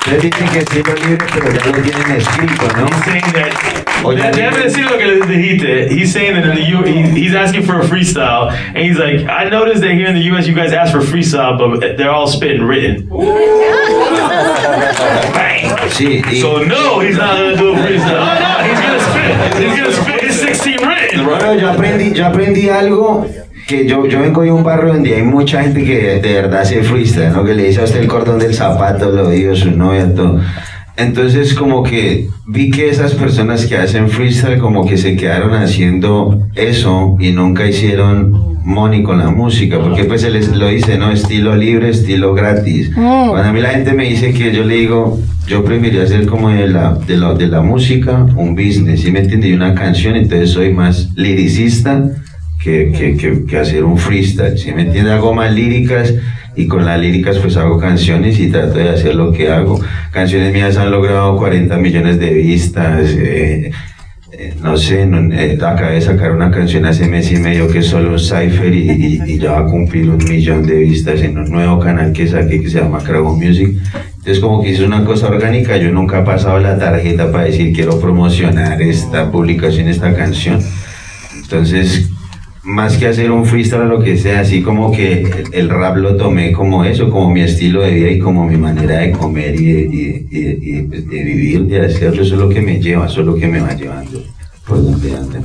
Ustedes dicen que estilo libre, pero ya lo tienen escrito, ¿no? O ya Déjame decir lo que le dijiste. He's saying that in the U, he, he's asking for a freestyle, and he's like, I noticed that here in the U.S. you guys ask for freestyle, but they're all spitting written. Sí, y- So no, he's not gonna do a freestyle. Oh no, he's gonna spit. He's gonna spit his 16 written. Bueno, yo aprendí, yo aprendí algo que yo, yo vengo de un barrio donde hay mucha gente que de verdad se freestyle, ¿no? Que le dice a usted el cordón del zapato, lo digo, su novia, todo. Entonces como que vi que esas personas que hacen freestyle como que se quedaron haciendo eso y nunca hicieron money con la música, porque pues se les lo dice, ¿no? Estilo libre, estilo gratis. Cuando a mí la gente me dice que yo le digo, yo preferiría hacer como de la, de la, de la música un business, ¿sí me entiende? Y una canción, entonces soy más liricista que, que, que, que hacer un freestyle, ¿sí me entiende? Hago más líricas y con las líricas pues hago canciones y trato de hacer lo que hago. Canciones mías han logrado 40 millones de vistas, eh, eh, no sé, no, eh, acabé de sacar una canción hace mes y medio que es solo un cipher y, y- y ya va a cumplir un millón de vistas en un nuevo canal que saqué que se llama Crago Music. Entonces como que hice una cosa orgánica, yo nunca he pasado la tarjeta para decir quiero promocionar esta publicación, esta canción. Entonces, más que hacer un freestyle o lo que sea, así como que el, rap lo tomé como eso, como mi estilo de vida y como mi manera de comer y de, y- y- y, pues, de vivir, de hacerlo, eso es lo que me lleva, eso es lo que me va llevando por donde anda.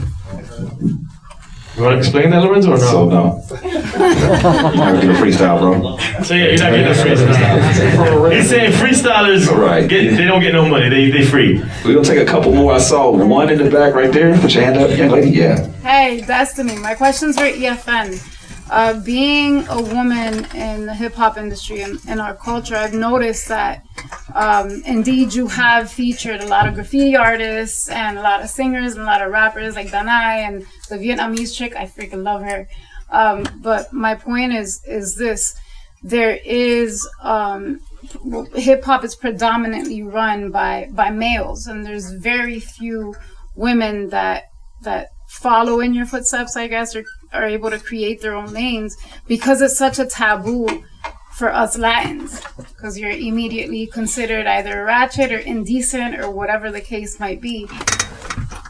You want to explain that, Lorenzo, or no? So no. You're not gonna freestyle, bro. So yeah, you're not getting a freestyle. He's saying freestylers get they don't get no money. They they free. We're gonna take a couple more. I saw one in the back right there. Put your hand up, young lady. Yeah. Hey, Destiny. My question's for EFN. Uh, being a woman in the hip hop industry and in our culture, I've noticed that um, indeed you have featured a lot of graffiti artists and a lot of singers and a lot of rappers like Danay and the Vietnamese chick. I freaking love her. Um, but my point is is this: there is um, hip hop is predominantly run by by males, and there's very few women that that follow in your footsteps, I guess, or are able to create their own names because it's such a taboo for us Latins because you're immediately considered either ratchet or indecent or whatever the case might be.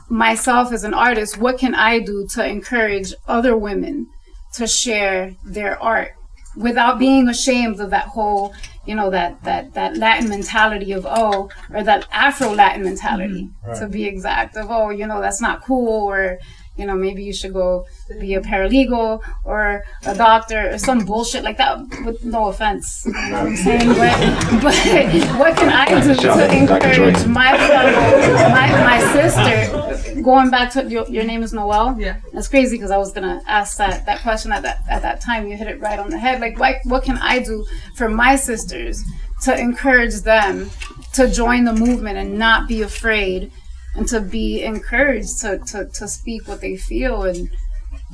Myself as an artist, what can I do to encourage other women to share their art without being ashamed of that whole, you know, that that that Latin mentality of oh, or that Afro Latin mentality mm-hmm. Right. to be exact of oh, you know, that's not cool or you know, maybe you should go be a paralegal or a doctor or some bullshit like that. With no offense, you know what I'm saying? But, but what can I do to out to Dr. encourage my fellow, my, my sister? Going back to your, your name is Noel. Yeah, that's crazy because I was gonna ask that that question at that at that time. You hit it right on the head. Like, what what can I do for my sisters to encourage them to join the movement and not be afraid and to be encouraged to, to, to speak what they feel and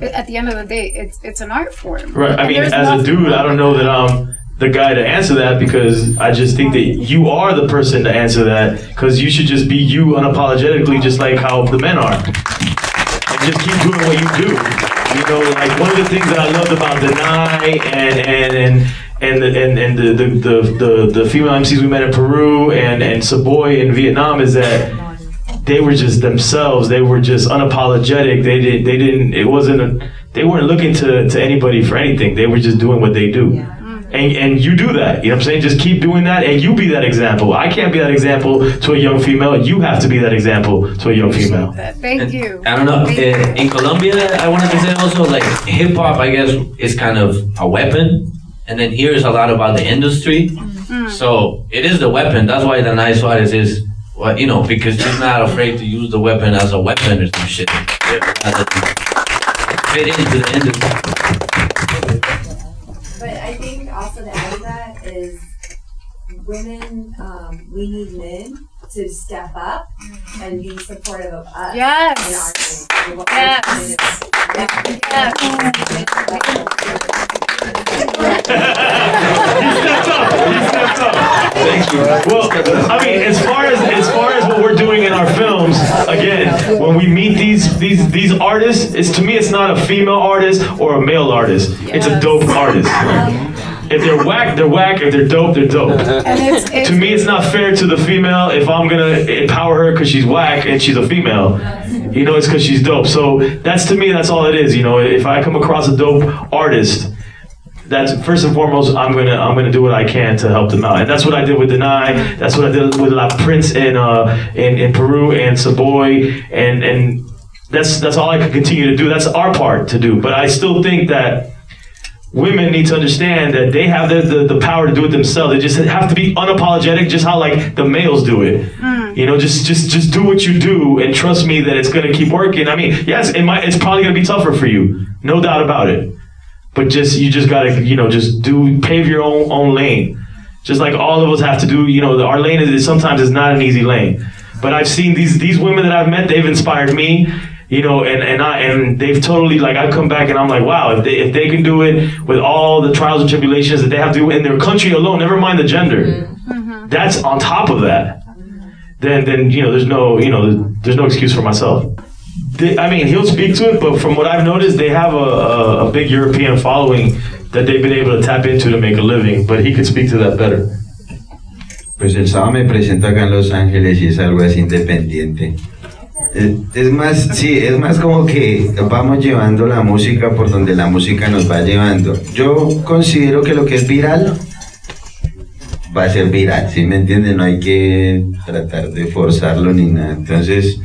at the end of the day it's it's an art form Right. I And mean, as a dude, I don't know that I'm um, the guy to answer that because I just think that you are the person to answer that because you should just be you unapologetically, just like how the men are, and just keep doing what you do. You know, like one of the things that I loved about Danay and and and. And the, and, and the, the, the, the, the female MCs we met in Peru and, and Suboi in Vietnam is that they were just themselves. They were just unapologetic. They did. They didn't. It wasn't. A, they weren't looking to, to anybody for anything. They were just doing what they do. And and you do that. You know what I'm saying? Just keep doing that, and you be that example. I can't be that example to a young female. You have to be that example to a young female. thank you I don't know. In, eh, in Colombia, I wanted to say also like hip hop. I guess is kind of a weapon, and then here is a lot about the industry. Mm-hmm. So it is the weapon. That's why Danay Suarez is what you know because you're not afraid to use the weapon as a weapon or some shit. Rather Fit into the industry. But I think also to add to that is women, um, we need men to step up and be supportive of us. Yes. In our thing, and what we're Yes. doing. Thank you. Well, I mean, as far as as far as what we're doing in our films, again, when we meet these these these artists, it's to me, it's not a female artist or a male artist. It's a dope artist. Um, if they're whack, they're whack. If they're dope, they're dope. it's- it's- to me, it's not fair to the female if I'm gonna empower her because she's whack and she's a female. You know, it's because she's dope. So that's to me, that's all it is. You know, if I come across a dope artist, that's first and foremost. I'm gonna I'm gonna do what I can to help them out, and that's what I did with Danay. That's what I did with La Prince in uh in, in Peru and Suboi, and and that's that's all I can continue to do. That's our part to do. But I still think that women need to understand that they have the, the, the power to do it themselves. They just have to be unapologetic, just how like the males do it. You know, just just just do what you do and trust me that it's gonna keep working. I mean, yes, it might it's probably gonna be tougher for you, no doubt about it. But just you just gotta you know just do pave your own own lane. Just like all of us have to do, you know, our lane is sometimes is not an easy lane. But I've seen these these women that I've met, they've inspired me, you know, and and I and they've totally like I come back and I'm like, wow, if they if they can do it with all the trials and tribulations that they have to do in their country alone, never mind the gender, mm-hmm. that's on top of that. Then then you know, there's no you know, there's no excuse for myself. They, I mean, he'll speak to it, but from what I've noticed, they have a, a, a big European following that they've been able to tap into to make a living. But he could speak to that better. Pues el sábado me presento acá en Los Ángeles y es algo así independiente. Es, es más, sí, es más como que vamos llevando la música por donde la música nos va llevando. Yo considero que lo que es viral va a ser viral, ¿sí me entienden? No hay que tratar de forzarlo ni nada. Entonces,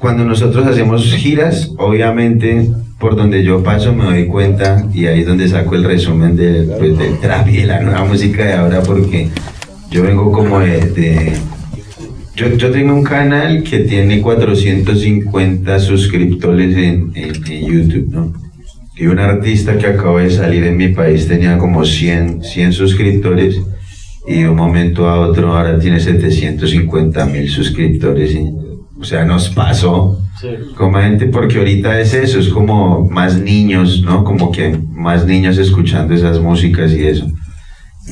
cuando nosotros hacemos giras, obviamente por donde yo paso me doy cuenta y ahí es donde saco el resumen de, pues, del trap y de la nueva música de ahora porque yo vengo como de... yo, tengo un canal que tiene 450 suscriptores en, en- en YouTube, ¿no? Y un artista que acabo de salir en mi país tenía como 100, 100 suscriptores y de un momento a otro ahora tiene 750 mil suscriptores. y- o sea, nos pasó como gente, porque ahorita es eso, es como más niños, ¿no? Como que más niños escuchando esas músicas y eso.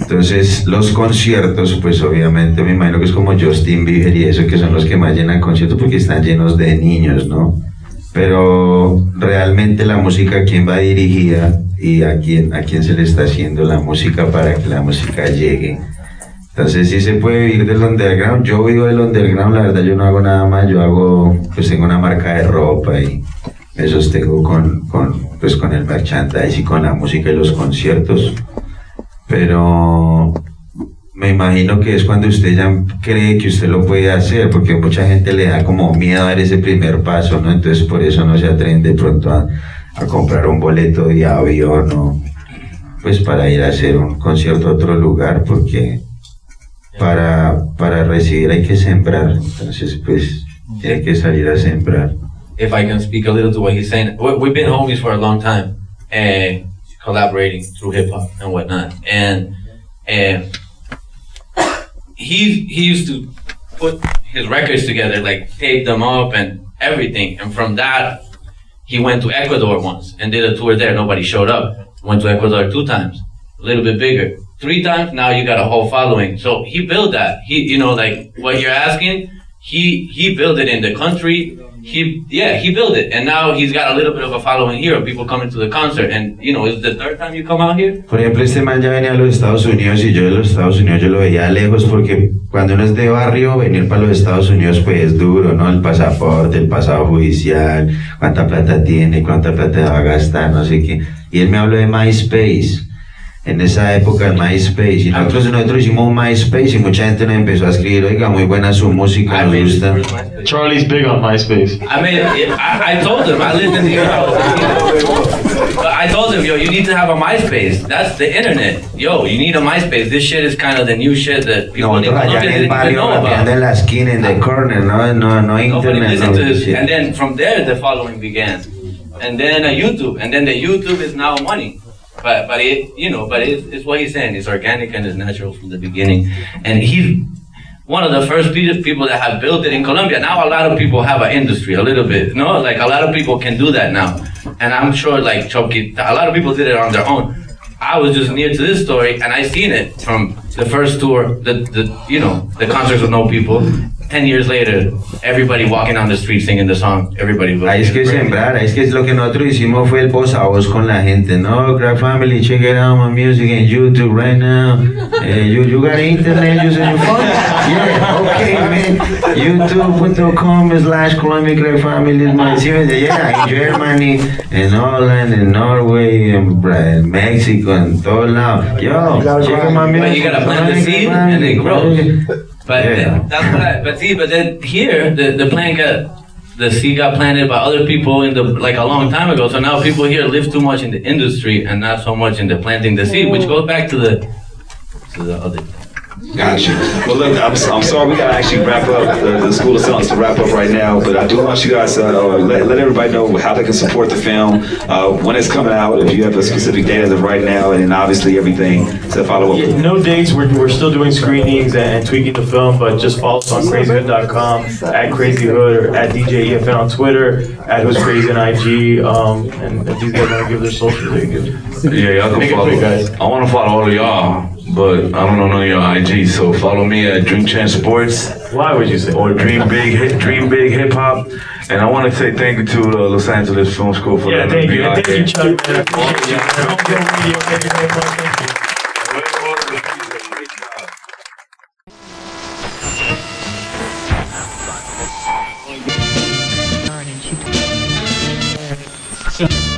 Entonces, los conciertos, pues obviamente me imagino que es como Justin Bieber y eso, que son los que más llenan conciertos porque están llenos de niños, ¿no? Pero realmente la música, ¿a quién va dirigida y a quién, a quién se le está haciendo la música para que la música llegue? Entonces sí se puede vivir del underground. Yo vivo del underground, la verdad yo no hago nada más. Yo hago, pues tengo una marca de ropa y me sostengo con, con, pues, con el merchandise y con la música y los conciertos. Pero me imagino que es cuando usted ya cree que usted lo puede hacer, porque mucha gente le da como miedo a dar ese primer paso, ¿no? Entonces por eso no se atreven de pronto a, comprar un boleto de avión o pues para ir a hacer un concierto a otro lugar, porque para, para recibir hay que sembrar, entonces pues hay que salir a sembrar. if I can speak a little to what he's saying, we- we've been homies for a long time and collaborating through hip hop and whatnot. And and he he used to put his records together, like tape them up and everything. And from that, he went to Ecuador once and did a tour there. Nobody showed up. Went to Ecuador two times, a little bit bigger. Three times. Now you got a whole following. So he built that. He, you know, like what you're asking. He he built it in the country. He yeah he built it, and now he's got a little bit of a following here people coming to the concert. And you know, it's the third time you come out here. Por ejemplo, este man ya venía a los Estados Unidos y yo de los Estados Unidos yo lo veía lejos porque cuando uno es de barrio, venir para los Estados Unidos pues es duro, ¿no? El pasaporte, el pasado judicial, cuánta plata tiene, cuánta plata va a gastar, no sé qué. Y él me habló de MySpace. En esa época de MySpace, y nosotros, nosotros hicimos un MySpace y mucha gente nos empezó a escribir, oiga, muy buena su música, nos gusta. Charlie's big on MySpace. I mean, I, I told him I lived in the But I told him, yo, you need to have a MySpace. That's the internet. Yo, you need a MySpace. This shit is kind of the new shit that people in Nosotros allá Colombia en el didn't even barrio, know rapeando about. en la esquina, en the corner, no, no, no internet, no to this. And then from there, the following began. And then a YouTube. And then the YouTube is now money. But, but it, you know, but it, it's what he's saying. It's organic and it's natural from the beginning. And he's one of the first people that have built it in Colombia. Now a lot of people have an industry, a little bit. No, like a lot of people can do that now. And I'm sure like Choki, a lot of people did it on their own. I was just near to this story and I seen it from the first tour, the, the you know, the concerts with no people. Ten years later, everybody walking down the street singing the song. Everybody Ahí es que sembrar, ahí es que lo que nosotros hicimos fue el voz a voz con la gente, no, Crack Family, check it out, my music in YouTube right now. Eh, you, you got internet using your phone? Yeah, okay, man. YouTube.com slash Colombia Crack Family is my, yeah, in Germany, in Holland, in Norway, in Bra- Mexico, en todos lados. Yo, check out my music. But you gotta plant the seed and it grows. But then, that's what I, but see, but then here the the plant got the seed got planted by other people in the like a long time ago. So now people here live too much in the industry and not so much in the planting the seed, which goes back to the to the other. Got you. Well, look, I'm, I'm sorry we gotta actually wrap up the, the School of Excellence to wrap up right now, but I do want you guys to uh, let, let everybody know how they can support the film, uh, when it's coming out, if you have a specific date as of right now, and then obviously everything to follow up. Yeah, no dates. We're, we're still doing screenings and, and tweaking the film, but just follow us on crazyhood.com, at crazyhood, or at DJ EFN on Twitter, at who's crazy on IG. Um, and if these guys want to give their socials, they can give. Yeah, y'all can Make it follow. quick, guys. I want to follow all of y'all, but I don't know your IG. So follow me at Dream Chance Sports. Why would you say? Or Dream Big Hip, Dream Big Hip Hop. And I want to say thank you to the Los Angeles Film School for Yeah, letting me thank be you. out And thank you, here. Chuck, man. I appreciate you. man. Thank you. Thank you.